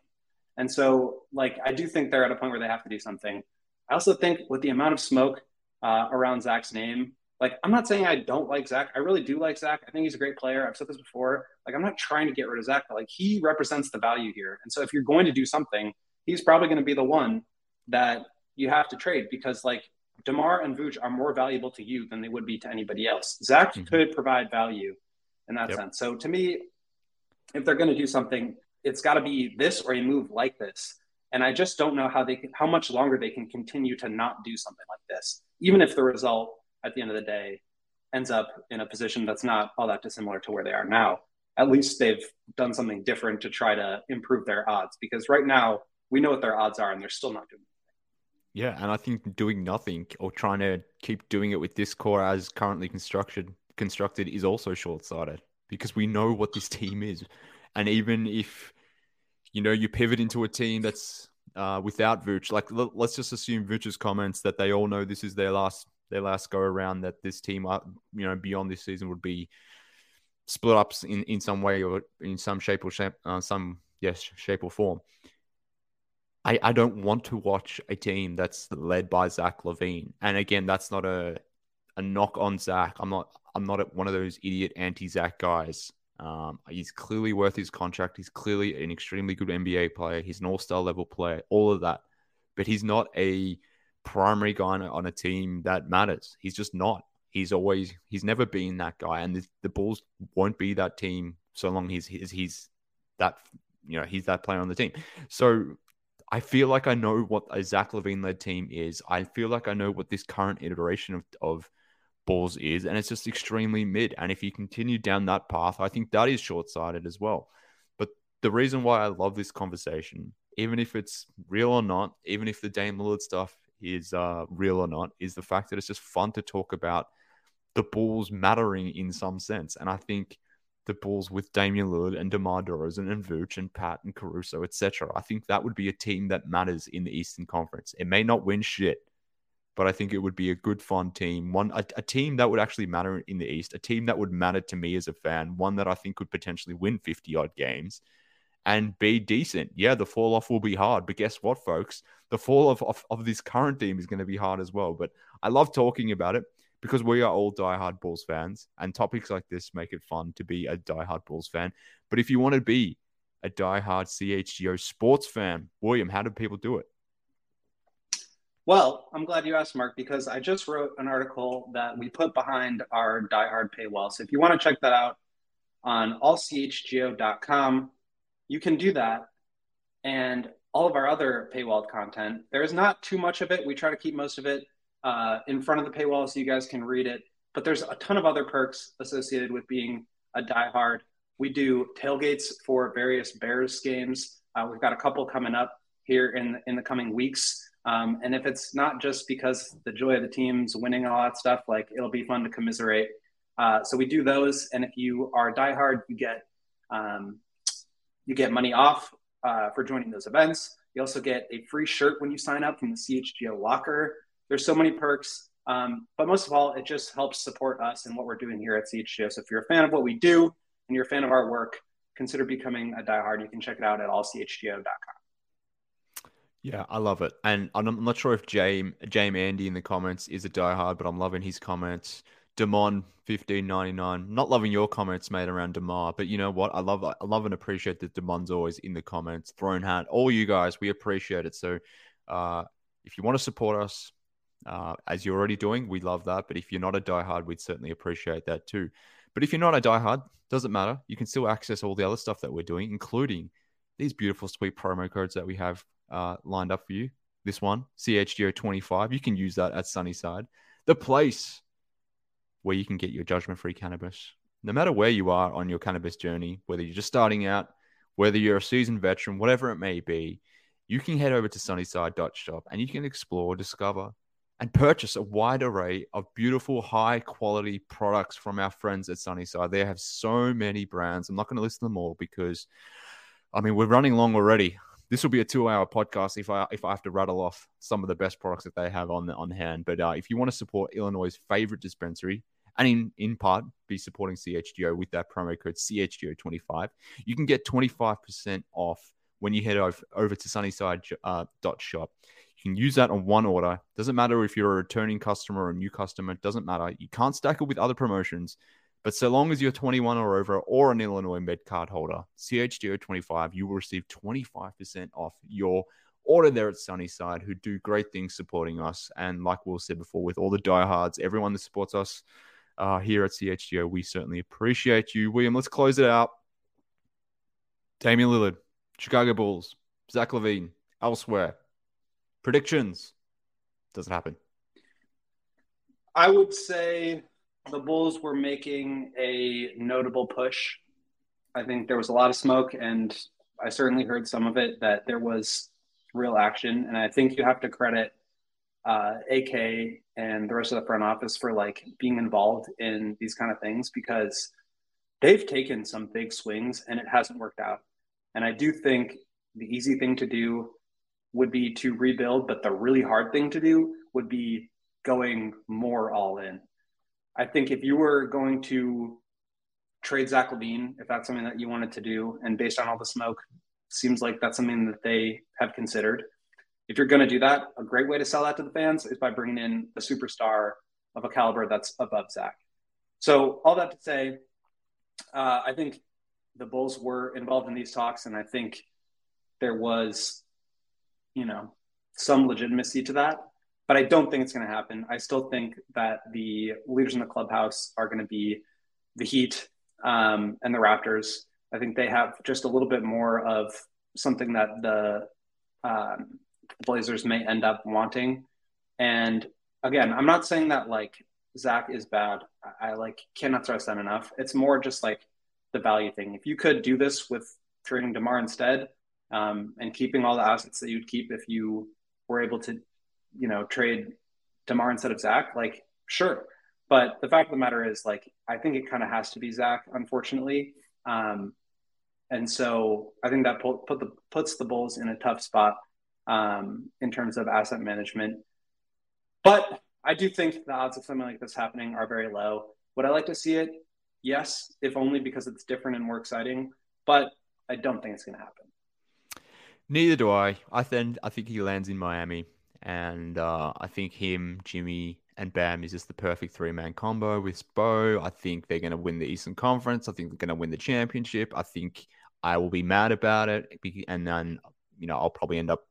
And so, like, I do think they're at a point where they have to do something. I also think with the amount of smoke uh, around Zach's name, like, I'm not saying I don't like Zach. I really do like Zach. I think he's a great player. I've said this before. Like, I'm not trying to get rid of Zach, but like, he represents the value here. And so, if you're going to do something, he's probably going to be the one that you have to trade because, like, DeMar and Vooch are more valuable to you than they would be to anybody else. Zach mm-hmm. could provide value in that yep. sense. So to me, if they're going to do something, it's got to be this or a move like this. And I just don't know how they can, how much longer they can continue to not do something like this, even if the result at the end of the day ends up in a position that's not all that dissimilar to where they are now. At least they've done something different to try to improve their odds because right now we know what their odds are and they're still not doing yeah, and I think doing nothing or trying to keep doing it with this core as currently constructed constructed is also short sighted because we know what this team is, and even if you know you pivot into a team that's uh, without Vooch, like l- let's just assume Vooch's comments that they all know this is their last their last go around that this team, uh, you know, beyond this season would be split up in, in some way or in some shape or shape, uh, some yes shape or form. I, I don't want to watch a team that's led by Zach LaVine. And again, that's not a a knock on Zach. I'm not I'm not one of those idiot anti Zach guys. Um, he's clearly worth his contract. He's clearly an extremely good NBA player. He's an all star level player, all of that. But he's not a primary guy on a team that matters. He's just not. He's always, he's never been that guy. And the, the Bulls won't be that team so long he's, he's, he's that, you know, he's that player on the team. So I feel like I know what a Zach LaVine led team is. I feel like I know what this current iteration of, of Bulls is, and it's just extremely mid. And if you continue down that path, I think that is short sighted as well. But the reason why I love this conversation, even if it's real or not, even if the Dame Lillard stuff is uh, real or not, is the fact that it's just fun to talk about the balls mattering in some sense. And I think the Bulls with Damian Lillard and DeMar DeRozan and Vooch and Pat and Caruso, etc. I think that would be a team that matters in the Eastern Conference. It may not win shit, but I think it would be a good, fun team. One, a, a, team that would actually matter in the East, a team that would matter to me as a fan, one that I think could potentially win 50 odd games and be decent. Yeah, the fall off will be hard, but guess what, folks? The fall off of, of this current team is going to be hard as well. But I love talking about it because we are all diehard Bulls fans, and topics like this make it fun to be a diehard Bulls fan. But if you want to be a diehard CHGO sports fan, William, how do people do it? Well, I'm glad you asked, Mark, because I just wrote an article that we put behind our diehard paywall. So if you want to check that out on allchgo.com, you can do that. And all of our other paywalled content, there is not too much of it. We try to keep most of it uh, in front of the paywall so you guys can read it. But there's a ton of other perks associated with being a diehard. We do tailgates for various Bears games. Uh, we've got a couple coming up here in in the coming weeks. Um, and if it's not just because the joy of the teams winning all that stuff, like it'll be fun to commiserate. Uh, so we do those, and if you are diehard, you get um, you get money off uh, for joining those events. You also get a free shirt when you sign up from the CHGO locker. There's so many perks, um, but most of all, it just helps support us and what we're doing here at CHGO. So if you're a fan of what we do and you're a fan of our work, consider becoming a diehard. You can check it out at allchgo.com. Yeah, I love it. And I'm not sure if James James Andy in the comments is a diehard, but I'm loving his comments. Demon fifteen ninety nine. Not loving your comments, made around Demar, but you know what? I love I love and appreciate that Demon's always in the comments. Throne hat, all you guys, we appreciate it. So, uh, if you want to support us, uh, as you're already doing, we love that. But if you're not a diehard, we'd certainly appreciate that too. But if you're not a diehard, doesn't matter. You can still access all the other stuff that we're doing, including these beautiful, sweet promo codes that we have uh, lined up for you. This one, CHGO25. You can use that at Sunnyside, the place where you can get your judgment free cannabis. No matter where you are on your cannabis journey, whether you're just starting out, whether you're a seasoned veteran, whatever it may be, you can head over to sunnyside.shop and you can explore, discover, and purchase a wide array of beautiful, high quality products from our friends at Sunnyside. They have so many brands. I'm not going to list them all because, I mean, we're running long already this will be a two-hour podcast if I if I have to rattle off some of the best products that they have on on hand. But uh, if you want to support Illinois' favorite dispensary, and in in part be supporting CHGO with that promo code CHGO25, you can get 25% off when you head over, over to Sunnyside uh. You can use that on one order. Doesn't matter if you're a returning customer or a new customer. Doesn't matter. You can't stack it with other promotions. But so long as you're 21 or over or an Illinois Med card holder, CHGO25, you will receive 25% off your order there at Sunnyside, who do great things supporting us. And like Will said before, with all the diehards, everyone that supports us uh, here at CHGO, we certainly appreciate you. William, let's close it out. Damian Lillard, Chicago Bulls, Zach LaVine, elsewhere. Predictions. Doesn't happen? I would say the Bulls were making a notable push. I think there was a lot of smoke, and I certainly heard some of it that there was real action. And I think you have to credit uh, AK and the rest of the front office for like being involved in these kind of things because they've taken some big swings and it hasn't worked out. And I do think the easy thing to do would be to rebuild, but the really hard thing to do would be going more all in. I think if you were going to trade Zach LaVine if that's something that you wanted to do. And based on all the smoke, seems like that's something that they have considered. If you're going to do that, a great way to sell that to the fans is by bringing in a superstar of a caliber that's above Zach. So all that to say, uh, I think the Bulls were involved in these talks, and I think there was, you know, some legitimacy to that. But I don't think it's going to happen. I still think that the leaders in the clubhouse are going to be the Heat um, and the Raptors. I think they have just a little bit more of something that the um, Blazers may end up wanting. And again, I'm not saying that like Zach is bad. I, I like cannot stress that enough. It's more just like the value thing. If you could do this with trading DeMar instead um, and keeping all the assets that you'd keep if you were able to, you know, trade DeMar instead of Zach, like sure. But the fact of the matter is, like, I think it kind of has to be Zach, unfortunately. Um, and so I think that put, put the puts the Bulls in a tough spot um, in terms of asset management. But I do think the odds of something like this happening are very low. Would I like to see it? Yes, if only because it's different and more exciting. But I don't think it's going to happen. Neither do I. I think I think he lands in Miami, and uh, I think him, Jimmy, and Bam is just the perfect three man combo with Spo. I think they're going to win the Eastern Conference. I think they're going to win the championship. I think I will be mad about it, and then you know I'll probably end up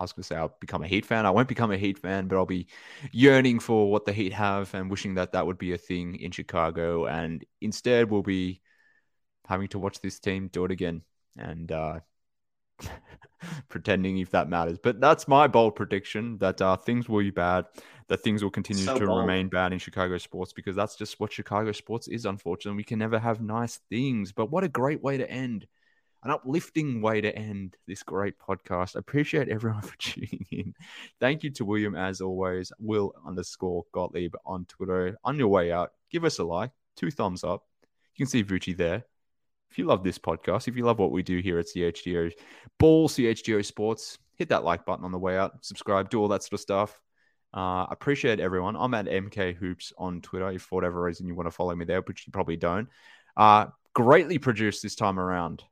I was going to say I'll become a Heat fan. I won't become a Heat fan, but I'll be yearning for what the Heat have and wishing that that would be a thing in Chicago. And instead, we'll be having to watch this team do it again and uh, <laughs> pretending if that matters. But that's my bold prediction that uh, things will be bad, that things will continue so to bold. remain bad in Chicago sports because that's just what Chicago sports is, unfortunately. We can never have nice things. But what a great way to end an uplifting way to end this great podcast. I appreciate everyone <laughs> for tuning in. Thank you to William, as always. Will underscore Gottlieb on Twitter. On your way out, give us a like, two thumbs up. You can see Vooch there. If you love this podcast, if you love what we do here at CHGO Bulls, CHGO Sports, hit that like button on the way out, subscribe, do all that sort of stuff. Uh, appreciate everyone. I'm at MK Hoops on Twitter. If for whatever reason you want to follow me there, which you probably don't. Uh, greatly produced this time around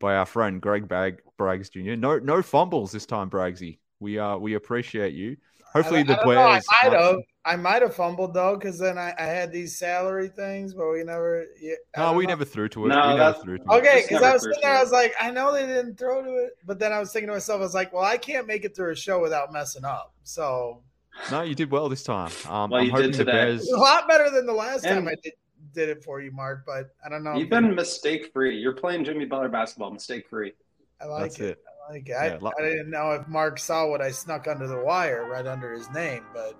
by our friend Greg Bag Braggs Jr. No, no fumbles this time, Braggsy. We uh we appreciate you. Hopefully I, the I players. I might have. I might have fumbled though, because then I, I, had these salary things, but we never. Yeah, no, we know. never threw to it. No, we never threw to okay, because I was sitting there, I was like, I know they didn't throw to it, but then I was thinking to myself, I was like, well, I can't make it through a show without messing up. So. No, you did well this time. Um, well, I'm you hoping did the today. Bears. A lot better than the last And- time I did did it for you, Mark. But I don't know. You've been mistake free. You're playing Jimmy Butler basketball, mistake free. I like That's it. it. I like. I, Yeah, lo- I didn't know if Mark saw what I snuck under the wire right under his name, but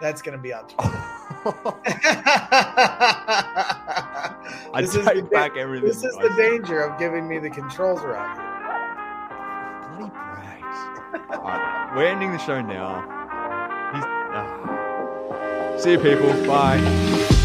that's going to be on <laughs> Twitter. <laughs> I This is the- back everything. This is the danger of giving me the controls around here. Bloody. All right, we're ending the show now. Ah. See you, people. Bye.